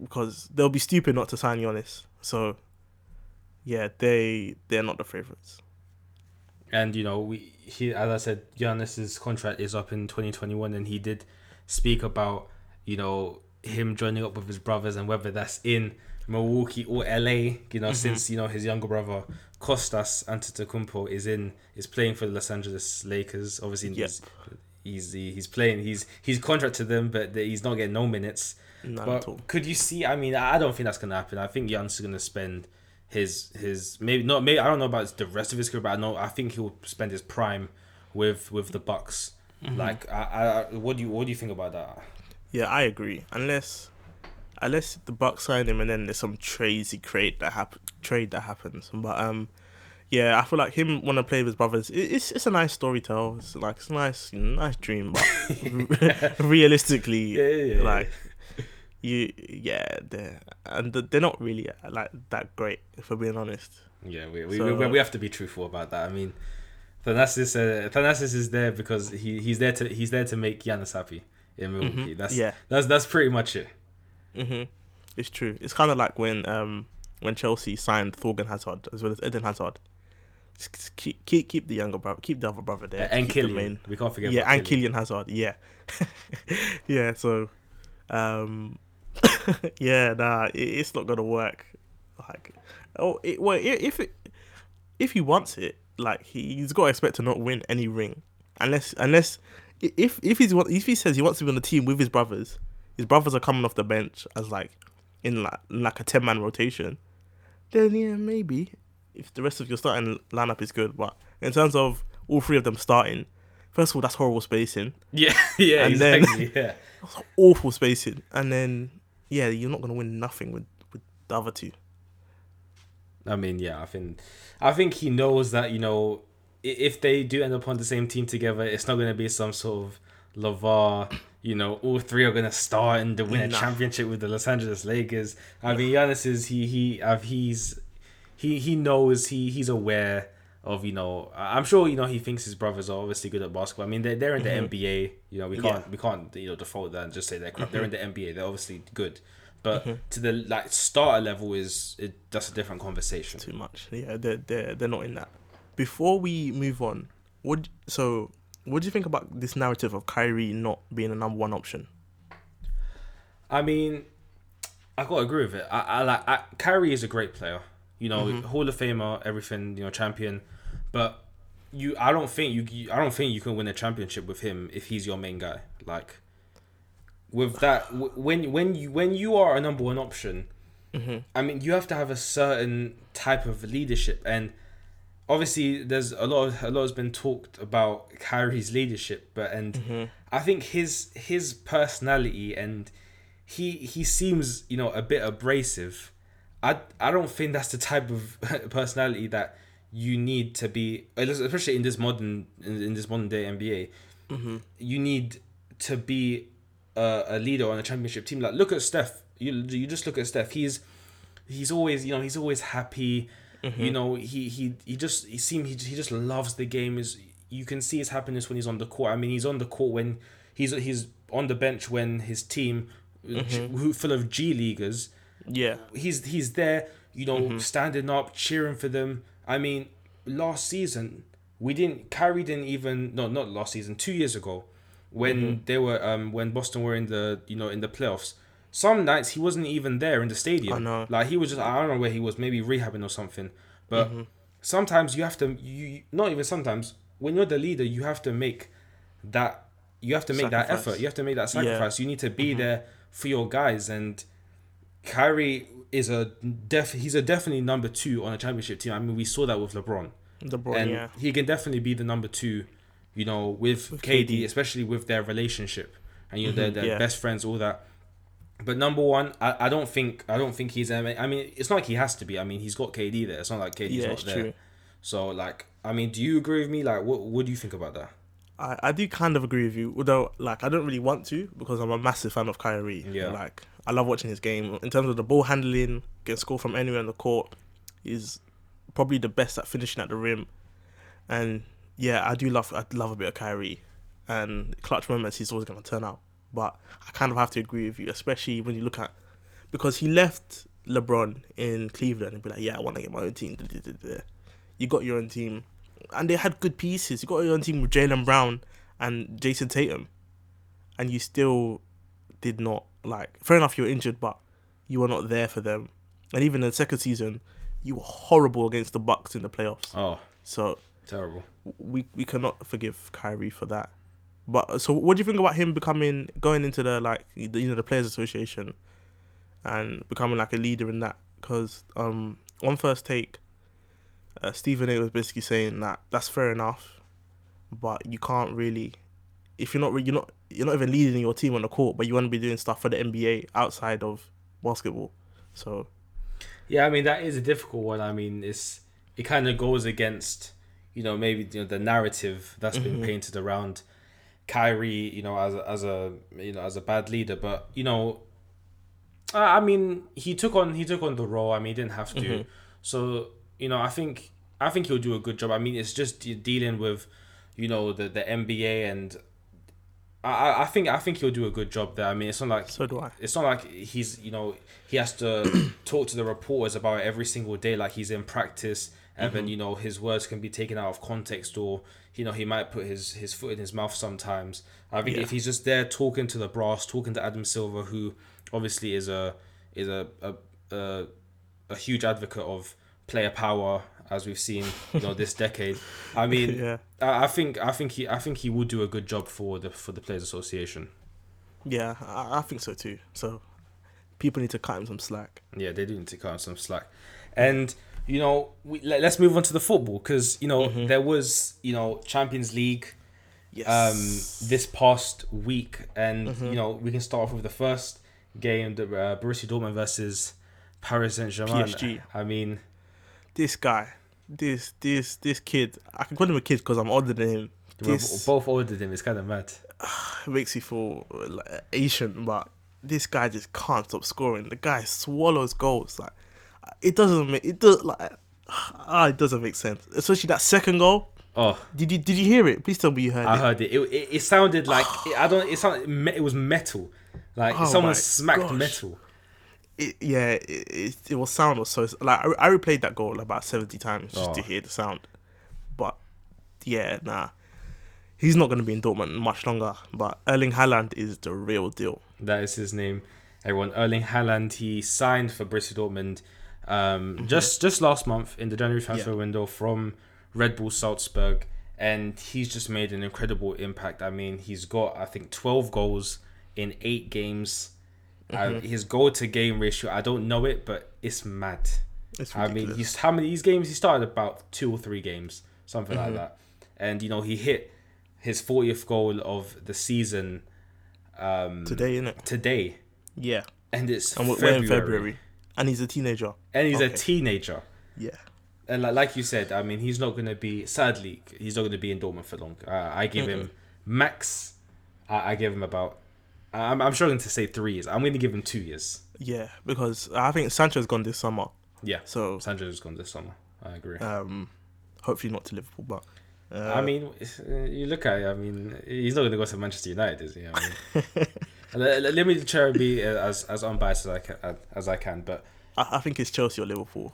because they'll be stupid not to sign Giannis. So, yeah, they they're not the favorites. And you know, we he as I said, Giannis's contract is up in 2021, and he did speak about you know him joining up with his brothers and whether that's in Milwaukee or LA. You know, mm-hmm. since you know his younger brother Kostas Antetokounmpo is in is playing for the Los Angeles Lakers. Obviously, Yep. he's, he's he's playing. He's he's contracted to them, but he's not getting no minutes. None but at all. could you see? I mean, I don't think that's gonna happen. I think Giannis is gonna spend his his maybe not maybe I don't know about the rest of his career, but I know I think he'll spend his prime with with the Bucks. Mm-hmm. Like, I, I what do you what do you think about that? Yeah, I agree. Unless unless the Bucks sign him and then there's some crazy trade that happen trade that happens. But um yeah, I feel like him want to play with his brothers. It, it's it's a nice story tell. It's like it's a nice nice dream, but realistically, Yeah, yeah, yeah. like you yeah they're and they're not really uh, like that great if we're being honest. Yeah, we we, So- we, we have to be truthful about that. I mean, Thanasis uh, Thanasis is there because he, he's there to he's there to make Giannis happy in Milwaukee. That's Mm-hmm. Yeah. that's that's pretty much it. hmm It's true. It's kind of like when um when Chelsea signed Thorgan Hazard as well as Eden Hazard. Just- keep keep keep the younger brother, keep the other brother there, and keep the Killian, we can't forget. yeah, and Killian Hazard, yeah, yeah. So, um, yeah, nah, it, it's not gonna work. Like, oh, it, well, if it, if he wants it, like he, he's got to expect to not win any ring, unless unless if if he's if he says he wants to be on the team with his brothers, his brothers are coming off the bench as like in like like a ten man rotation, then yeah, maybe if the rest of your starting lineup is good, but in terms of all three of them starting, first of all, that's horrible spacing. Yeah, yeah, And then- exactly. yeah, That's awful spacing. And then yeah, you're not gonna win nothing with with the other two. I mean, yeah, I think, I think he knows that you know, if they do end up on the same team together, it's not gonna be some sort of Lavar. You know, all three are gonna start and win a Nah. championship with the Los Angeles Lakers. I mean, Giannis is he he uh, he's he he knows he he's aware of you know I'm sure you know he thinks his brothers are obviously good at basketball. I mean they're they're in the mm-hmm. NBA. You know we can't Yeah. we can't you know default that and just say they're crap. They're in the mm-hmm. NBA. They're obviously good, but mm-hmm. to the like starter level is it that's a different conversation. Too much. Yeah, they're they're they're not in that. Before we move on, what so what do you think about this narrative of Kyrie not being a number one option? I mean, I gotta agree with it. I, I like I, Kyrie is a great player. You know, Mm-hmm. Hall of Famer, everything. You know, champion. But you, I don't think you, you. I don't think you can win a championship with him if he's your main guy. Like, with that, w- when when you when you are a number one option, Mm-hmm. I mean, you have to have a certain type of leadership, and obviously, there's a lot of a lot has been talked about Kyrie's leadership, but and Mm-hmm. I think his his personality and he he seems you know a bit abrasive. I I don't think that's the type of personality that you need to be, especially in this modern in, this modern day NBA. Mm-hmm. You need to be a, a leader on a championship team. Like look at Steph. You you just look at Steph. He's he's always you know he's always happy. Mm-hmm. You know he he he just he seem he, he just loves the game. Is you can see his happiness when he's on the court. I mean he's on the court when he's he's on the bench when his team mm-hmm. who full of G leaguers Yeah. he's he's there, you know, standing up, cheering for them. I mean, last season we didn't Kyrie didn't even no not last season two years ago when mm-hmm. they were um when Boston were in the you know in the playoffs. Some nights he wasn't even there in the stadium. I know. Like he was just I don't know where he was, maybe rehabbing or something. But mm-hmm. sometimes you have to you not even sometimes when you're the leader you have to make that you have to make that effort. You have to make that Yeah. sacrifice. You need to be mm-hmm. there for your guys and Kyrie is a def he's a definitely number two on a championship team. I mean we saw that with LeBron. LeBron, and yeah. he can definitely be the number two, you know, with, With KD, KD. especially with their relationship. And you know, they're, Mhm, they're yeah. best friends, all that. But number one, I, I don't think I don't think he's I mean, it's not like he has to be. I mean he's got KD there. It's not like KD's Yeah, not there. true. So like I mean, do you agree with me? Like what what do you think about that? I, I do kind of agree with you, although like I don't really want to because I'm a massive fan of Kyrie. Yeah. Like I love watching his game. In terms of the ball handling, can score from anywhere on the court, he's probably the best at finishing at the rim. And yeah, I do love I love a bit of Kyrie. And clutch moments he's always gonna turn out. But I kind of have to agree with you, especially when you look at because he left LeBron in Cleveland and be like, Yeah, I wanna get my own team. You got your own team and they had good pieces. You got your own team with Jaylen Brown and Jayson Tatum, and you still did not like. Fair enough, you were injured, but you were not there for them. And even in the second season, you were horrible against the Bucks in the playoffs. Oh, So terrible. we we cannot forgive Kyrie for that. But so, what do you think about him becoming going into the like the, you know the players' association, and becoming like a leader in that? Because um, on first take, uh, Stephen A was basically saying that that's fair enough, but you can't really, if you're not re- you're not you're not even leading your team on the court, but you want to be doing stuff for the NBA outside of basketball. So Yeah, I mean that is a difficult one. I mean, it's it kind of goes against you know maybe you know the narrative that's been mm-hmm. painted around Kyrie, you know, as a, as a you know as a bad leader. But you know, I I mean, he took on he took on the role. I mean, he didn't have to. Mm-hmm. So you know, I think I think he'll do a good job. I mean, it's just dealing with you know the the NBA and. I, I- I think I think he'll do a good job there. I mean, it's not like so do I. it's not like he's you know he has to talk to the reporters about it every single day like he's in practice and then mm-hmm. you know his words can be taken out of context or you know he might put his his foot in his mouth sometimes i think Yeah. if he's just there talking to the brass talking to adam silver who obviously is a is a a, a, a huge advocate of player power as we've seen you know this decade i mean Yeah. I, I think i think he i think he would do a good job for the for the players association Yeah, I, I think so too. So people need to cut him some slack. Yeah, they do need to cut him some slack. And, you know, we, let, us move on to the football because, you know, there was, you know, Champions League Yes. um, this past week. And, you know, we can start off with the first game, the uh, Borussia Dortmund versus Paris Saint Germain. I mean, this guy, this this this kid, I can call him a kid because I'm older than him. we're This both older than him. It's kind of mad. makes you feel like Asian, but this guy just can't stop scoring. The guy swallows goals. Like it doesn't make it does like ah, it doesn't make sense. Especially that second goal. Oh, Did you did you hear it? Please tell me you heard it. I it. heard it. It, it, it sounded like, it, I don't, it sounded, it was metal. Like Oh someone smacked gosh. metal. It, yeah, it, it, it was sound was so like I, I replayed that goal about seventy times just to Oh. hear the sound, but yeah, nah, he's not gonna be in Dortmund much longer. But Erling Haaland is the real deal. That is his name. Everyone, Erling Haaland. He signed for Borussia Dortmund um, just just last month in the January transfer Mm-hmm. Yeah. window from Red Bull Salzburg, and he's just made an incredible impact. I mean, he's got I think twelve goals in eight games. Uh, Mm-hmm. his goal to game ratio, I don't know it, but it's mad. It's I mean, he's how many these games? He started about two or three games, something Mm-hmm. like that. And you know, he hit his 40th goal of the season um, today, innit? today, Yeah, and it's and we're, February, in February, and he's a teenager. and he's a teenager. Yeah, And like, like you said, I mean, he's not going to be. Sadly, he's not going to be in Dortmund for long. Uh, I give him max. I, I give him about. I'm, I'm struggling to say three years. I'm going to give him two years. yeah, because I think Sancho's gone this summer, Yeah, so Sancho's gone this summer. I agree. um, hopefully not to Liverpool, but uh, I mean, uh, you look at it. I mean, he's not going to go to Manchester United, is he? I mean, let, let- me try to be uh, as as unbiased as I can, as I can. But I, I think it's Chelsea or Liverpool,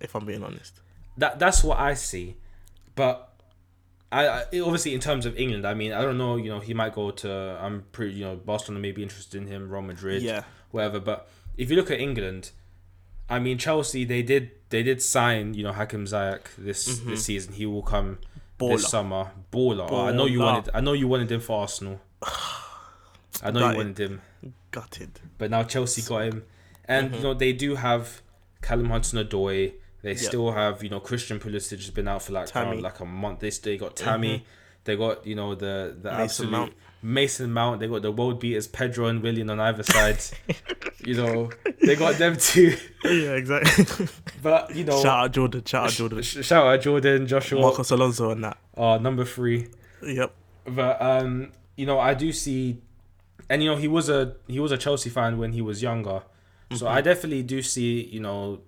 if I'm being honest. that that's what I see. But I, I obviously in terms of England, I mean, I don't know. You know, he might go to. I'm pretty. You know, Barcelona may be interested in him. Real Madrid, Yeah, whatever. But if you look at England, I mean, Chelsea they did they did sign you know Hakim Ziyech this this season. He will come Baller. this summer. Baller. Oh, I know you wanted. I know you wanted him for Arsenal. I know you wanted him, gutted. but now Chelsea got him, and Mm-hmm. you know they do have Callum Hudson-Odoi. They still have you know Christian Pulisic has been out for like around like a month. They still got Tammy. They got you know the the Mason absolute Mount. Mason Mount. They got the world beaters Pedro and Willian on either side. you know they got them too. yeah, exactly. But you know, shout out Jordan. Shout out Jordan. sh- shout out Jordan, Joshua, Marcos Alonso and that. uh, number three. Yep. But um, you know, I do see, and you know, he was a he was a Chelsea fan when he was younger, so I definitely do see you know,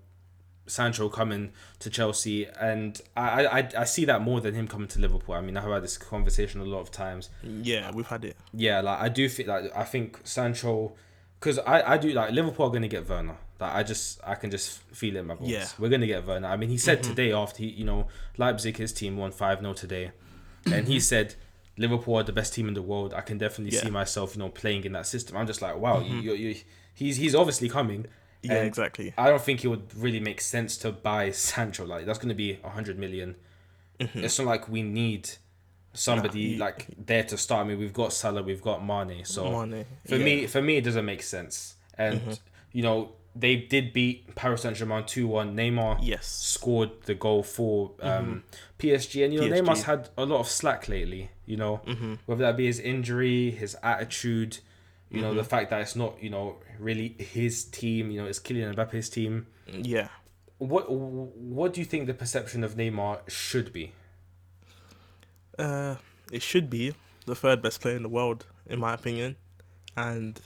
Sancho coming to Chelsea, and I, I I see that more than him coming to Liverpool. I mean, I've had this conversation a lot of times. Yeah, we've had it. Yeah, like I do feel like I think Sancho, because I I do like Liverpool are gonna get Werner. Like I just I can just feel it in my bones. Yeah. We're gonna get Werner. I mean, he said mm-hmm. today after he you know Leipzig his team won five 0 today, and he said Liverpool are the best team in the world. I can definitely see myself you know playing in that system. I'm just like wow, you, mm-hmm. you, you he's he's obviously coming. Yeah, and exactly. I don't think it would really make sense to buy Sancho. Like that's going to be a hundred million. Mm-hmm. It's not like we need somebody he- like there to start. I mean, we've got Salah, we've got Mane. So Mane, for yeah. me, for me, it doesn't make sense. And Mm-hmm. you know, they did beat Paris Saint Germain two one. Neymar Yes. scored the goal for um, PSG, and you know, PSG. Neymar's had a lot of slack lately. You know, whether that be his injury, his attitude. You know, the fact that it's not, you know, really his team. You know, it's Kylian Mbappe's team. Yeah. What What do you think the perception of Neymar should be? Uh, it should be the third best player in the world, in my opinion. And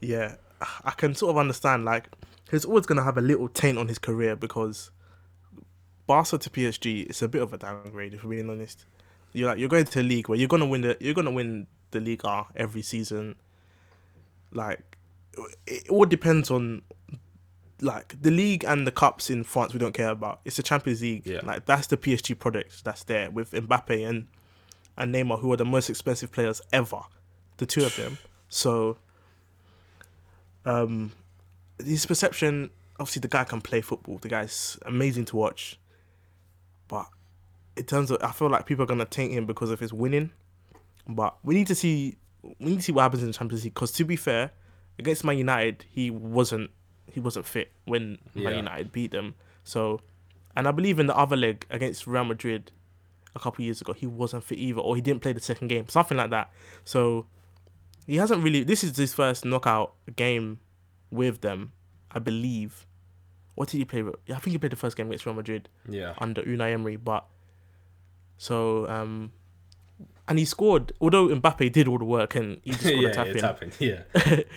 yeah, I can sort of understand. Like, he's always gonna have a little taint on his career because Barca to PSG is a bit of a downgrade, if we're being honest. You're like you're going to a league where you're gonna win the you're gonna win the Liga every season. Like, it all depends on like the league and the cups in France. We don't care about. It's the Champions League. Yeah. Like that's the PSG product that's there with Mbappe and and Neymar, who are the most expensive players ever, the two of them. So, um, his perception. Obviously, the guy can play football. The guy's amazing to watch, but in terms of, I feel like people are gonna taint him because of his winning. But we need to see, we need to see what happens in the Champions League. Because to be fair, against Man United, he wasn't, he wasn't fit when Yeah. Man United beat them. So, and I believe in the other leg against Real Madrid a couple years ago, he wasn't fit either, or he didn't play the second game, something like that. So, he hasn't really. This is his first knockout game with them, I believe. What did he play? with? I think he played the first game against Real Madrid Yeah, under Unai Emery, but so um, and he scored. Although Mbappe did all the work and he just got yeah, a tap it's in, happened. Yeah,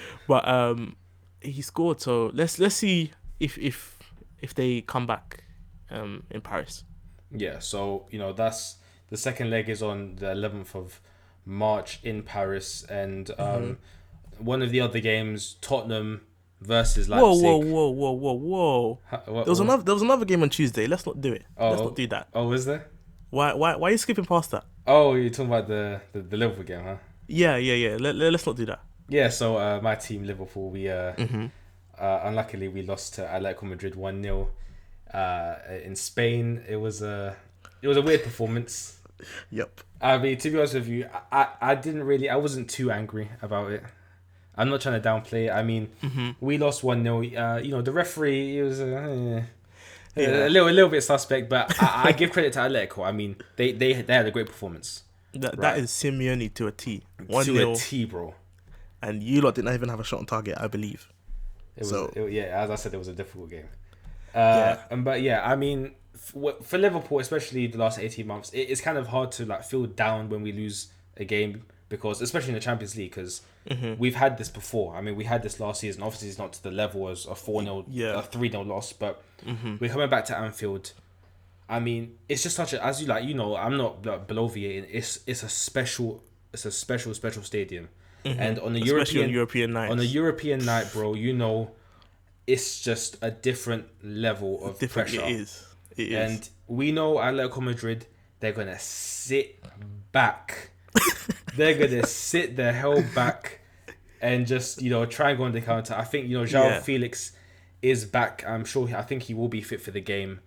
but um, he scored. So let's let's see if if if they come back um in Paris. yeah. So you know, that's the second leg is on the eleventh of March in Paris, and um, one of the other games, Tottenham versus Leipzig. Whoa, whoa, whoa, whoa, whoa, whoa! Ha- what- There was what- another there was another game on Tuesday. Let's not do it. Let's Oh. not do that. Oh, was there? Why why why are you skipping past that? Oh, you're talking about the the, the Liverpool game, huh? Yeah, yeah, yeah. Let, let, us not do that. Yeah. So uh, my team, Liverpool, we uh, Mm-hmm. uh, unluckily we lost to Atletico Madrid one 0 uh, in Spain. It was a it was a weird performance. Yep. I mean, to be honest with you, I, I didn't really, I wasn't too angry about it. I'm not trying to downplay it. I mean, Mm-hmm. we lost 1 0. Uh, you know, the referee, he was uh, eh, Yeah. a, little, a little bit suspect, but I, I give credit to Atletico. I mean, they, they, they had a great performance. That Right. that is Simeone to a T. One to nil, a T, bro. and you lot didn't even have a shot on target, I believe. It was, So- it- yeah, as I said, it was a difficult game. Uh, Yeah. and but yeah, I mean, for, for Liverpool, especially the last eighteen months, it, it's kind of hard to like feel down when we lose a game because, especially in the Champions League, because Mm-hmm. we've had this before. I mean, we had this last season. Obviously, it's not to the level as a four 0 Yeah. a three 0 loss, but Mm-hmm. we're coming back to Anfield. I mean, it's just such a as you like, you know, I'm not like, bloviating. It's it's a special, it's a special special stadium, and on the Mm-hmm. Especially European on European night on a European night, bro, you know, it's just a different level of different pressure. it is. It is. And we know Atletico Madrid, they're gonna sit back. they're gonna sit the hell back and just you know try and go on the counter. I think you know João Yeah. Felix is back. I'm sure. I think he will be fit for the game.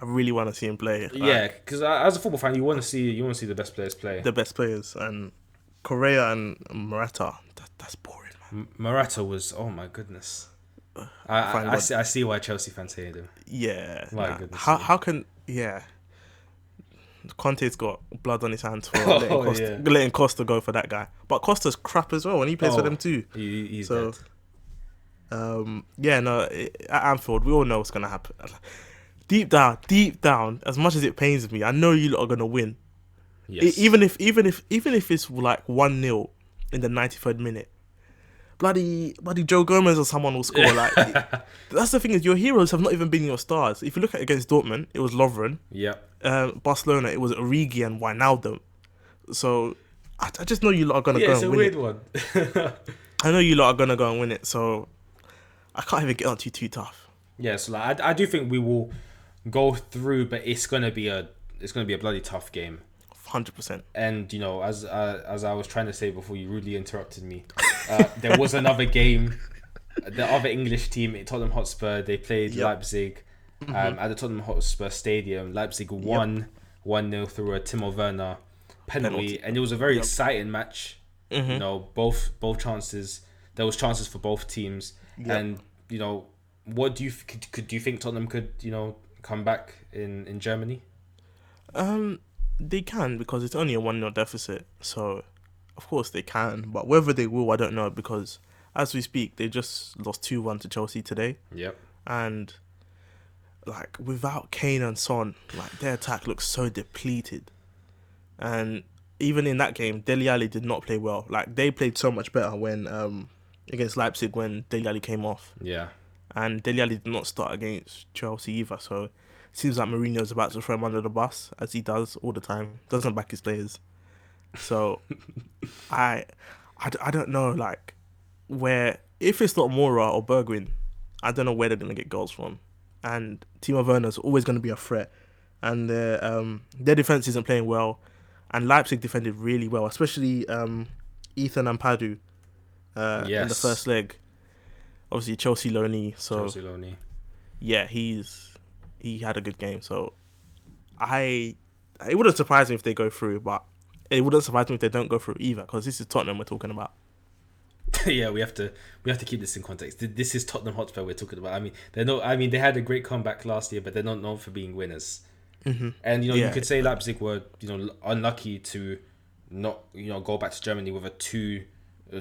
I really want to see him play. Like, yeah, because as a football fan, you want to see you want to see the best players play. the best players and Correa and Morata. That, that's boring, man. M- Morata was oh my goodness. I, I, I, see, I see why Chelsea fans hated him. Yeah. My nah. goodness How how can yeah. Conte's got blood on his hands for Oh, letting, Costa, yeah. letting Costa go for that guy. But Costa's crap as well, and he plays for Oh. them too. He, he's So, dead. Um, yeah, no, i- at Anfield, we all know what's gonna happen. Deep down, deep down, as much as it pains me, I know you lot are gonna win. Yes. even if even if even if it's like one 0 in the ninety third minute, bloody bloody Joe Gomez or someone will score. Like that's the thing is your heroes have not even been your stars. If you look at against Dortmund, it was Lovren. Yep. Um, Barcelona, it was Origi and Wijnaldum. So I, I just know you lot are gonna Yeah, go it's a win weird it. one. I know you lot are gonna go and win it. So I can't even get on too too tough. yeah, so like, I, I do think we will go through, but it's gonna be a it's gonna be a bloody tough game. Hundred percent. And you know, as uh, as I was trying to say before, you rudely interrupted me. Uh, there was another game. The other English team, Tottenham Hotspur, they played Yep. Leipzig um, at the Tottenham Hotspur Stadium. Leipzig won one 0 through a Timo Werner penalty, Penalty. and it was a very Yep. exciting match. Mhm. You know, both both chances. There was chances for both teams, Yep. and you know, what do you could, could do you think Tottenham could you know come back in in Germany? Um, they can because it's only a one 0 deficit, so of course they can. But whether they will, I don't know because as we speak, they just lost two one to Chelsea today, Yep. and like without Kane and Son, like their attack looks so depleted, and even in that game, Dele Alli did not play well. Like they played so much better when um against Leipzig when Dele Alli came off, Yeah. and Dele Alli did not start against Chelsea either. So it seems like Mourinho's about to throw him under the bus as he does all the time. Doesn't back his players. So I, I, I don't know like where if it's not Moura or Bergwijn, I don't know where they're gonna get goals from. And Timo Werner's always gonna be a threat, and their um their defense isn't playing well, and Leipzig defended really well, especially um Ethan Ampadu, uh in the first leg. Obviously Chelsea Loney, so Chelsea Loney. yeah, he's he had a good game. So I it wouldn't surprise me if they go through, but it wouldn't surprise me if they don't go through either because this is Tottenham we're talking about. yeah, we have to we have to keep this in context. This is Tottenham Hotspur we're talking about. I mean, they're not. I mean, they had a great comeback last year, but they're not known for being winners. Mm-hmm. And you know, you could say Leipzig were you know unlucky to not you know go back to Germany with a two,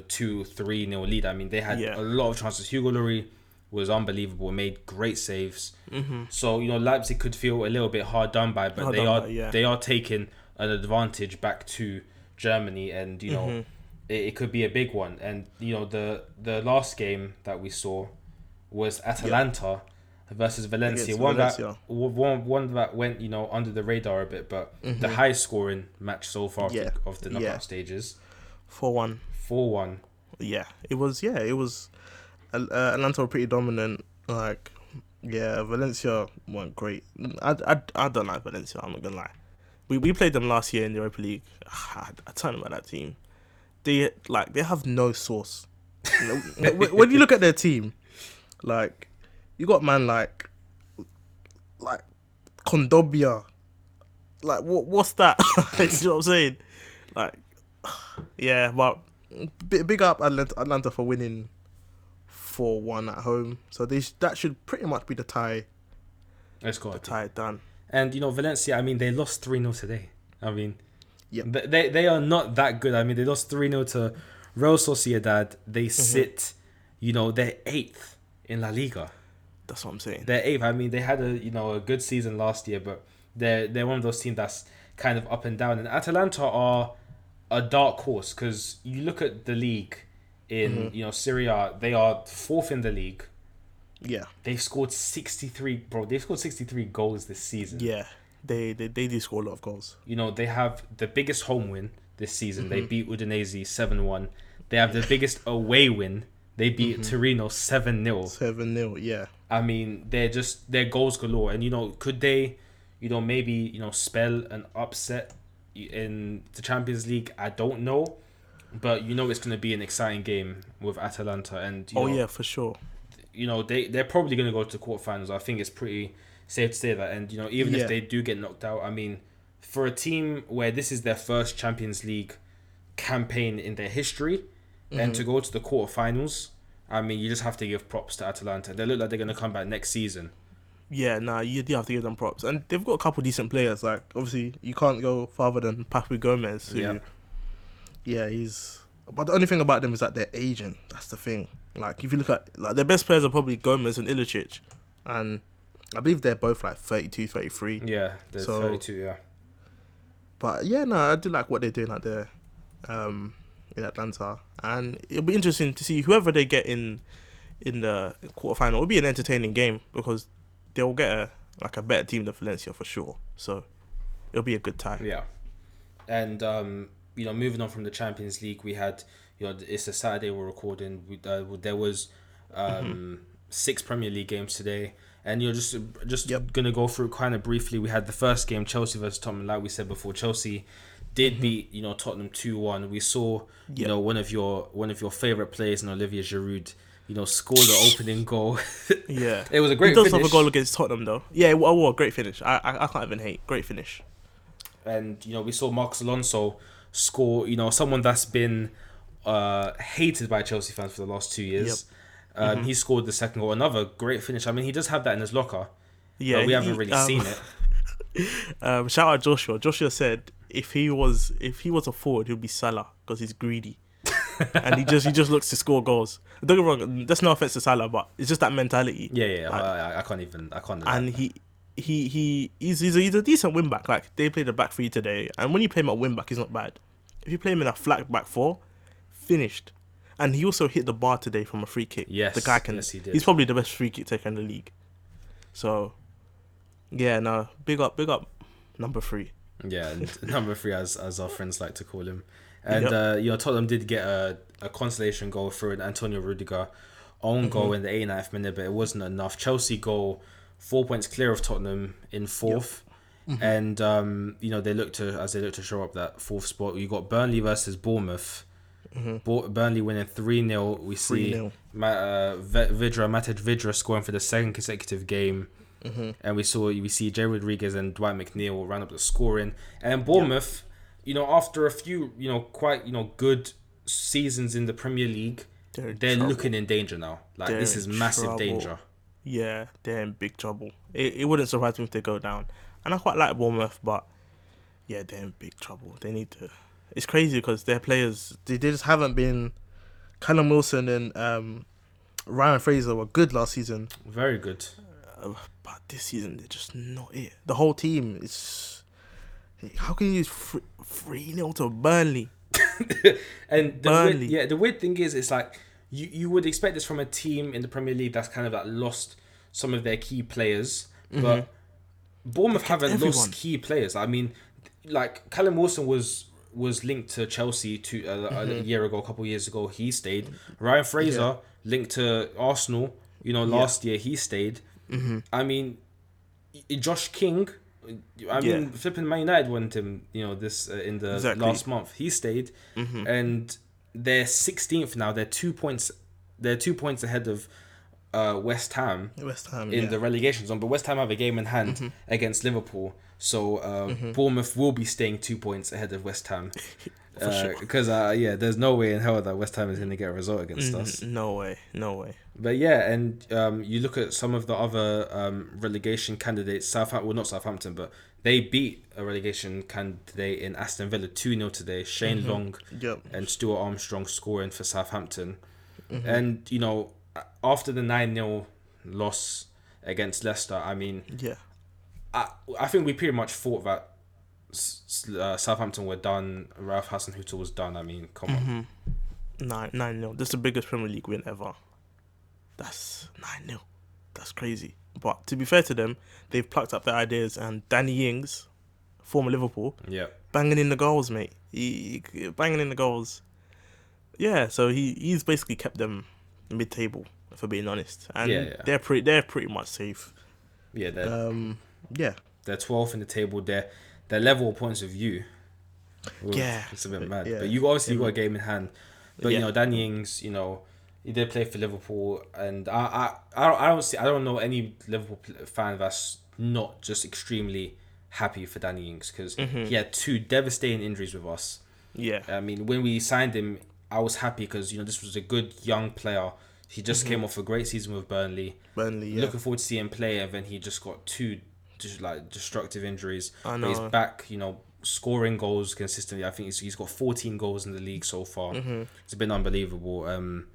two three nil lead. I mean, they had Yeah. a lot of chances. Hugo Lloris was unbelievable. Made great saves. Mm-hmm. So you know, Leipzig could feel a little bit hard done by, but Hard they are by, yeah. they are taking an advantage back to Germany, and you know Mhm. it, it could be a big one. And you know the the last game that we saw was Atalanta versus Valencia. One Valencia. that one one that went you know under the radar a bit, but the highest scoring match so far of, Mm-hmm. Yeah. the, of the knockout Yeah. stages, Four one. Four one. Yeah, it was. Yeah, it was. Uh, Atlanta were pretty dominant. Like, yeah, Valencia weren't great. I, I, I don't like Valencia. I'm not gonna lie. We we played them last year in the Europa League. I, I tell you about that team. They like they have no source. When, when you look at their team, like you got man like like Kondogbia. Like what? What's that? you know what I'm saying? Like, yeah, but big, up Atlanta, for winning four one at home. So they sh- that should pretty much be the tie. Let's go. The tie done. And you know Valencia. I mean, they lost three 0 today. I mean, Yep. th- they they are not that good. I mean, they lost three 0 to Real Sociedad. They Mm-hmm. sit, you know, they're eighth in La Liga. That's what I'm saying. They're eighth. I mean, they had a you know a good season last year, but they're they're one of those teams that's kind of up and down. And Atalanta are a dark horse because you look at the league in Mm-hmm. you know Serie A. They are fourth in the league. Yeah, They've scored sixty three, bro. They've scored sixty three goals this season. yeah. They they they do score a lot of goals. You know they have the biggest home win this season. They Mm-hmm. beat Udinese seven one. They have the biggest away win. They beat Mm-hmm. Torino seven 0 Seven 0 Yeah, I mean, they're just they're goals galore, and you know, could they, you know, maybe you know, spell an upset in the Champions League? I don't know, but you know, it's going to be an exciting game with Atalanta, and you oh know, yeah, for sure. you know, they they're probably going to go to the quarterfinals. I think it's pretty safe to say that, and you know, even Yeah. if they do get knocked out, I mean, for a team where this is their first Champions League campaign in their history, and mm-hmm. to go to the quarterfinals. I mean, you just have to give props to Atalanta. They look like they're going to come back next season. Yeah, nah, you do have to give them props, and they've got a couple decent players. Like obviously, you can't go farther than Papu Gomez. Who, Yeah. yeah, he's. But the only thing about them is that they're aging. That's the thing. Like if you look at like their best players are probably Gomez and Ilicic, and I believe they're both like 32, 33. Yeah, the So- 32, yeah. But yeah, no, I do like what they're doing out there, um, in Atlanta, and it'll be interesting to see whoever they get in, in the quarterfinal. It'll be an entertaining game because they'll get a like a better team than Valencia for sure. So it'll be a good time. Yeah. And, um, you know, moving on from the Champions League, we had, you know, it's a Saturday we're recording. We, uh, there was um, six Premier League games today. And you're just just Yep. gonna go through kind of briefly. We had the first game, Chelsea versus Tottenham. Like we said before, Chelsea did beat you know Tottenham two one. We saw you Yep. know one of your one of your favorite players, in Olivier Giroud, you know score the opening goal. Yeah, it was a great he does finish. have a goal against Tottenham though. Yeah, well, well great finish. I, I I can't even hate. Great finish. and you know we saw Marcos Alonso score. You know, someone that's been uh, hated by Chelsea fans for the last two years. Um, He scored the second goal. Another great finish. I mean, he does have that in his locker. Yeah, but we haven't really um, seen it. Um, shout out Joshua. Joshua said if he was if he was a forward, he'd be Salah because he's greedy, and he just he just looks to score goals. Don't get me wrong. That's no offense to Salah, but it's just that mentality. Yeah, yeah. I, I, I can't even. I can't. and he he he he's he's a, he's a decent wing back. Like they played a back three today, and when you play him at wing back, he's not bad. If you play him in a flat back four, finished. And he also hit the bar today from a free kick. Yes, the guy can. yes, he did. He's probably the best free kick taker in the league. So, yeah, no, big up, big up, number three. Yeah, number three, as as our friends like to call him. And Yep. uh, you know, Tottenham did get a, a consolation goal through an Antonio Rudiger own Mm-hmm. goal in the 89th minute, but it wasn't enough. Chelsea goal four points clear of Tottenham in 4th Mm-hmm. and um, you know they look to as they look to show up that fourth spot. You got Burnley versus Bournemouth. Bo- Burnley winning three 0 We see 3-0. Ma- uh, V- Vydra Matej Vydra scoring for the second consecutive game. Mm-hmm. And we saw we see Jay Rodriguez and Dwight McNeil round up the scoring. And Bournemouth, you know, after a few, you know, quite you know good seasons in the Premier League, They're they're, looking in danger now. Like They're this is massive trouble. danger. Yeah, they're in big trouble. It, it wouldn't surprise me if they go down. And I quite like Bournemouth, but yeah, they're in big trouble. They need to. It's crazy because their players they, they just haven't been. Callum Wilson and um, Ryan Fraser were good last season, Very good. uh, but this season they're just not it. The whole team is. How can you use three, three nil to Burnley? And the Burnley. weird, yeah, the weird thing is, it's like you you would expect this from a team in the Premier League that's kind of like lost some of their key players, mm-hmm. but Bournemouth haven't everyone. lost key players. I mean, like Callum Wilson was was linked to Chelsea to uh, a mm-hmm. year ago, a couple of years ago. He stayed. Ryan Fraser linked to Arsenal. You know, last year he stayed. Mm-hmm. I mean, Josh King. I mean, Yeah. flipping Man United wanted him. You know, this uh, in the Exactly. last month he stayed, and they're sixteenth now. They're two points. They're two points ahead of uh, West Ham West Ham. in yeah. Mm-hmm. the relegation zone. But West Ham have a game in hand against Liverpool, so uh, Bournemouth will be staying two points ahead of West Ham. Because uh, yeah, there's no way in hell that West Ham is going to get a result against us. No way, no way. But yeah, and um, you look at some of the other um, relegation candidates. Southampton, well, not Southampton, but they beat a relegation candidate in Aston Villa two 0 today. Shane Long Yep. and Stuart Armstrong scoring for Southampton. And you know, after the nine 0 loss against Leicester, I mean, Yeah. I I think we pretty much thought that uh, Southampton were done. Ralph Hasenhuttl was done. I mean, come on. Nine nine nil. This is the biggest Premier League win ever. That's nine nil. That's crazy. But to be fair to them, they've plucked up their ideas and Danny Ings, former Liverpool, Yeah, banging in the goals, mate. He, he- banging in the goals. Yeah, so he, he's basically kept them mid table, for being honest. And Yeah, yeah. they're pretty they're pretty much safe. yeah. They're Um yeah. they're 12th in the table. They're they're level points of you. Ooh, Yeah. it's a bit mad. Yeah. But you obviously you got a game in hand. But you know, Danny Ings, you know, he did play for Liverpool, and I I I don't, I don't see I don't know any Liverpool fan that's not just extremely happy for Danny Ings because Mm-hmm. he had two devastating injuries with us. Yeah. I mean, when we signed him, I was happy because you know this was a good young player. He just Mm-hmm. came off a great season with Burnley. Burnley, yeah. Looking forward to seeing him play, and then he just got two just like destructive injuries. I But he's back, you know, scoring goals consistently. I think he's, he's got 14 goals in the league so far. Mm-hmm. It's been unbelievable. Um,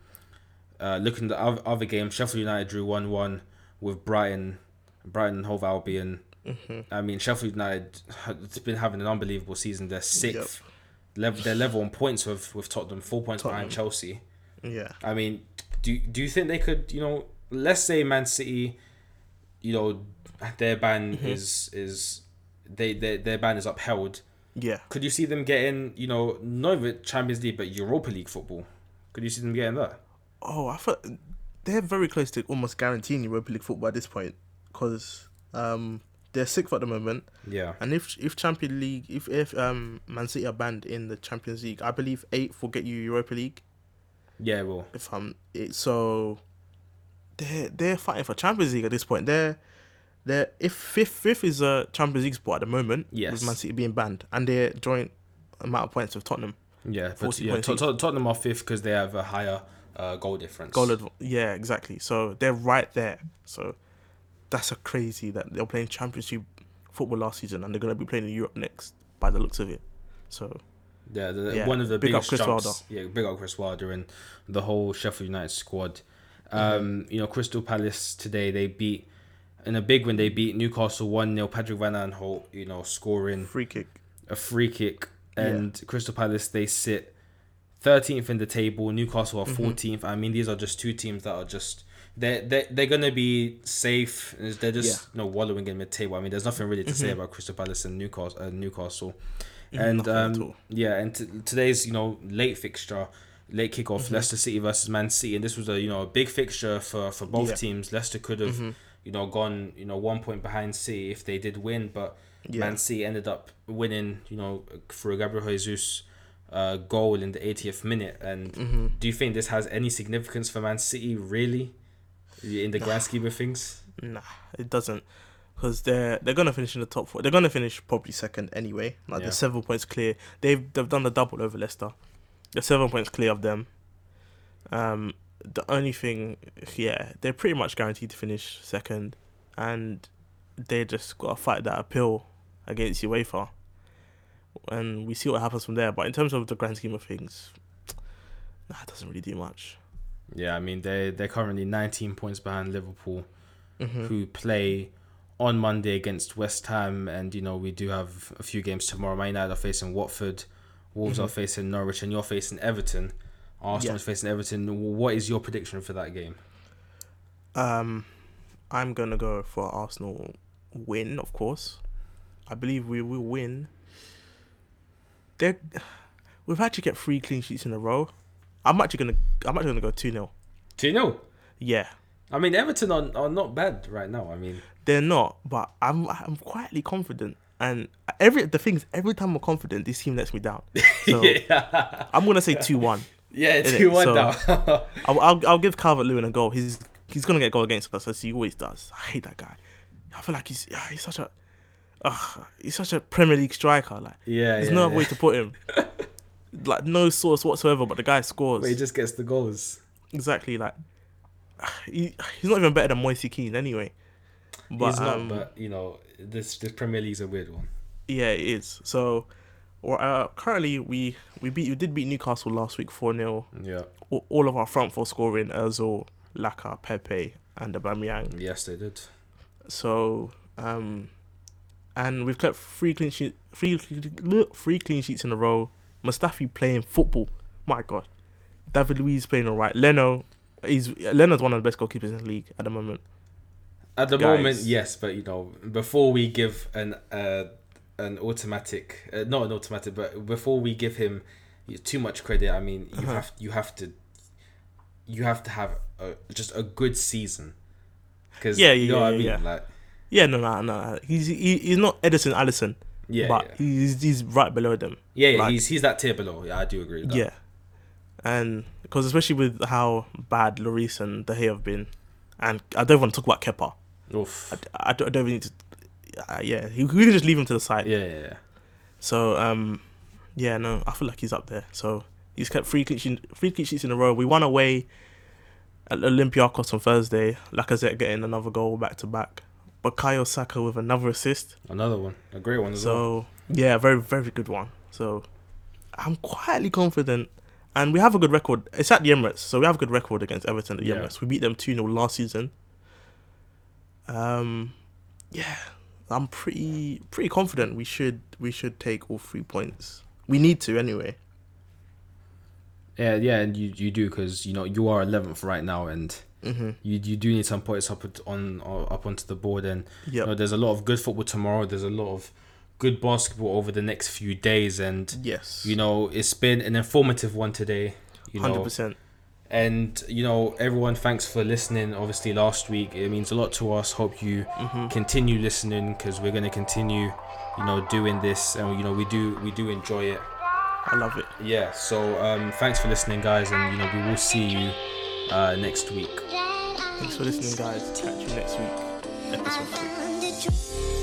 uh, looking at the other, other game, Sheffield United drew 1 1 with Brighton, Brighton and Hove Albion. Mm-hmm. I mean, Sheffield United has been having an unbelievable season. They're sixth. Level, they're level on points with, with Tottenham, four points behind Chelsea. Yeah. I mean, do do you think they could, you know, let's say Man City, you know, their ban Mm-hmm. is is they their their ban is upheld. Yeah. Could you see them getting, you know, not even Champions League but Europa League football? Could you see them getting that? Oh, I thought they're very close to almost guaranteeing Europa League football at this point because um, they're sixth at the moment, Yeah. and if if Champions League, if if um Man City are banned in the Champions League, I believe eighth will get you Europa League. Yeah, well, If I'm it, so, they're they're fighting for Champions League at this point. They're they're if fifth fifth is a Champions League spot at the moment. Yes. With Man City being banned, and they're joint amount of points with Tottenham. Yeah, but 40 yeah, points Tot- Tot- Tottenham are fifth because they have a higher uh, goal difference. Goal adv- yeah, exactly. So they're right there. So that's a crazy that they're playing Championship football last season, and they're gonna be playing in Europe next, by the looks of it. So Yeah, the, Yeah, one of the big up biggest Chris jumps. Wilder. Yeah, big up Chris Wilder and the whole Sheffield United squad. Mm-hmm. Um, You know, Crystal Palace today they beat in a big win. They beat Newcastle one 0 Patrick Van Aanholt, you know, scoring free kick. a free kick, and Crystal Palace they sit thirteenth in the table. Newcastle are Mm-hmm. 14th I mean, these are just two teams that are just. They're, they're, they're gonna be safe. They're just you know wallowing in mid table. I mean, there's nothing really to say about Crystal Palace and Newcastle. Uh, Newcastle, and Mm-hmm. Um, yeah, and t- today's you know late fixture, late kickoff, Mm-hmm. Leicester City versus Man City, and this was a you know a big fixture for for both Yeah. Mm-hmm. teams. Leicester could have you know gone you know one point behind City if they did win, but Yeah. Man City ended up winning you know through Gabriel Jesus. Uh, goal in the 80th minute, and Mm-hmm. do you think this has any significance for Man City? Really, in the grand scheme of things? Nah, it doesn't. Because they're they're gonna finish in the top four. They're gonna finish probably second anyway. Like Yeah. they're seven points clear. They've they've done the double over Leicester. They're seven points clear of them. Um, the only thing, yeah, they're pretty much guaranteed to finish second, and they just got to fight that appeal against UEFA. And we see what happens from there. But in terms of the grand scheme of things, nah, it doesn't really do much. Yeah, I mean they they're currently 19 points behind Liverpool. Mm-hmm. who play on Monday against West Ham, and you know we do have a few games tomorrow. Man United are facing Watford, Wolves are facing Norwich, and you're facing Everton. Arsenal Yeah. is facing Everton. What is your prediction for that game? Um, I'm gonna go for Arsenal win, of course. I believe we will win. They, we've actually get three clean sheets in a row. I'm actually gonna, I'm actually gonna go two 0 Do you know? Yeah, I mean Everton are, are not bad right now. I mean they're not, but I'm, I'm quietly confident. And every the thing is, every time I'm confident, this team lets me down. So yeah, I'm gonna say two one. Yeah, two one So- down. I'll, I'll, I'll give Calvert Lewin a goal. He's he's gonna get a goal against us as he always does. I hate that guy. I feel like he's yeah, he's such a uh, he's such a Premier League striker. Like yeah, there's yeah, no yeah. way to put him. like no source whatsoever, but the guy scores But he just gets the goals. exactly like he, he's not even better than Moise Kean anyway. But He's not, um, but you know this this Premier League's a weird one. yeah, it is. So, or uh, currently we we beat we did beat Newcastle last week four 0 Yeah, all, all of our front four scoring Özil, Laca, Pepe, and Aubameyang. yes, they did. So, um, and we've kept three clean sheet, three, three clean sheets in a row. Mustafi playing football. My God, David Luiz playing alright. Leno, he's Leno's one of the best goalkeepers in the league at the moment. At the Guys. moment, yes, but you know, before we give an uh, an automatic, uh, not an automatic, but before we give him too much credit, I mean, you Uh-huh. have you have to you have to have a, just a good season. Because Yeah, you know yeah, what I mean, yeah. like Yeah, no, no, no. He's he, he's not Ederson Alisson, yeah, but yeah, he's he's right below them. yeah, yeah like- he's he's that tier below. Yeah, I do agree. Yeah, and because especially with how bad Lloris and De Gea have been, and I don't want to talk about Kepa. Oof. I, I don't, I don't even need to. Uh, yeah, he, we can just leave him to the side. Yeah, yeah, yeah. So um, yeah, no, I feel like he's up there. So he's kept three clean sheets, three clean sheets in a row. We won away at Olympiacos on Thursday. Lacazette getting another goal back to back. but Bukayo Saka with another assist. Another one, a great one as well. So yeah, very very good one. So I'm quietly confident, and we have a good record. It's at the Emirates, so we have a good record against Everton at the Yeah. Emirates. We beat them two 0 last season. Um, yeah, I'm pretty pretty confident we should we should take all three points. We need to anyway. Yeah, yeah, and you you do because you know you are eleventh right now, and hmm you you do need some points up on up onto the board, and you know, there's a lot of good football tomorrow. There's a lot of good basketball over the next few days, and Yes. you know it's been an informative one today. You Hundred percent. And you know everyone, thanks for listening. Obviously, last week it means a lot to us. Hope you Mm-hmm. continue listening because we're gonna continue, you know, doing this, and you know we do we do enjoy it. I love it. Yeah. So um, thanks for listening, guys, and you know we will see you uh, next week. Thanks for listening, guys. Catch you next week. episode three.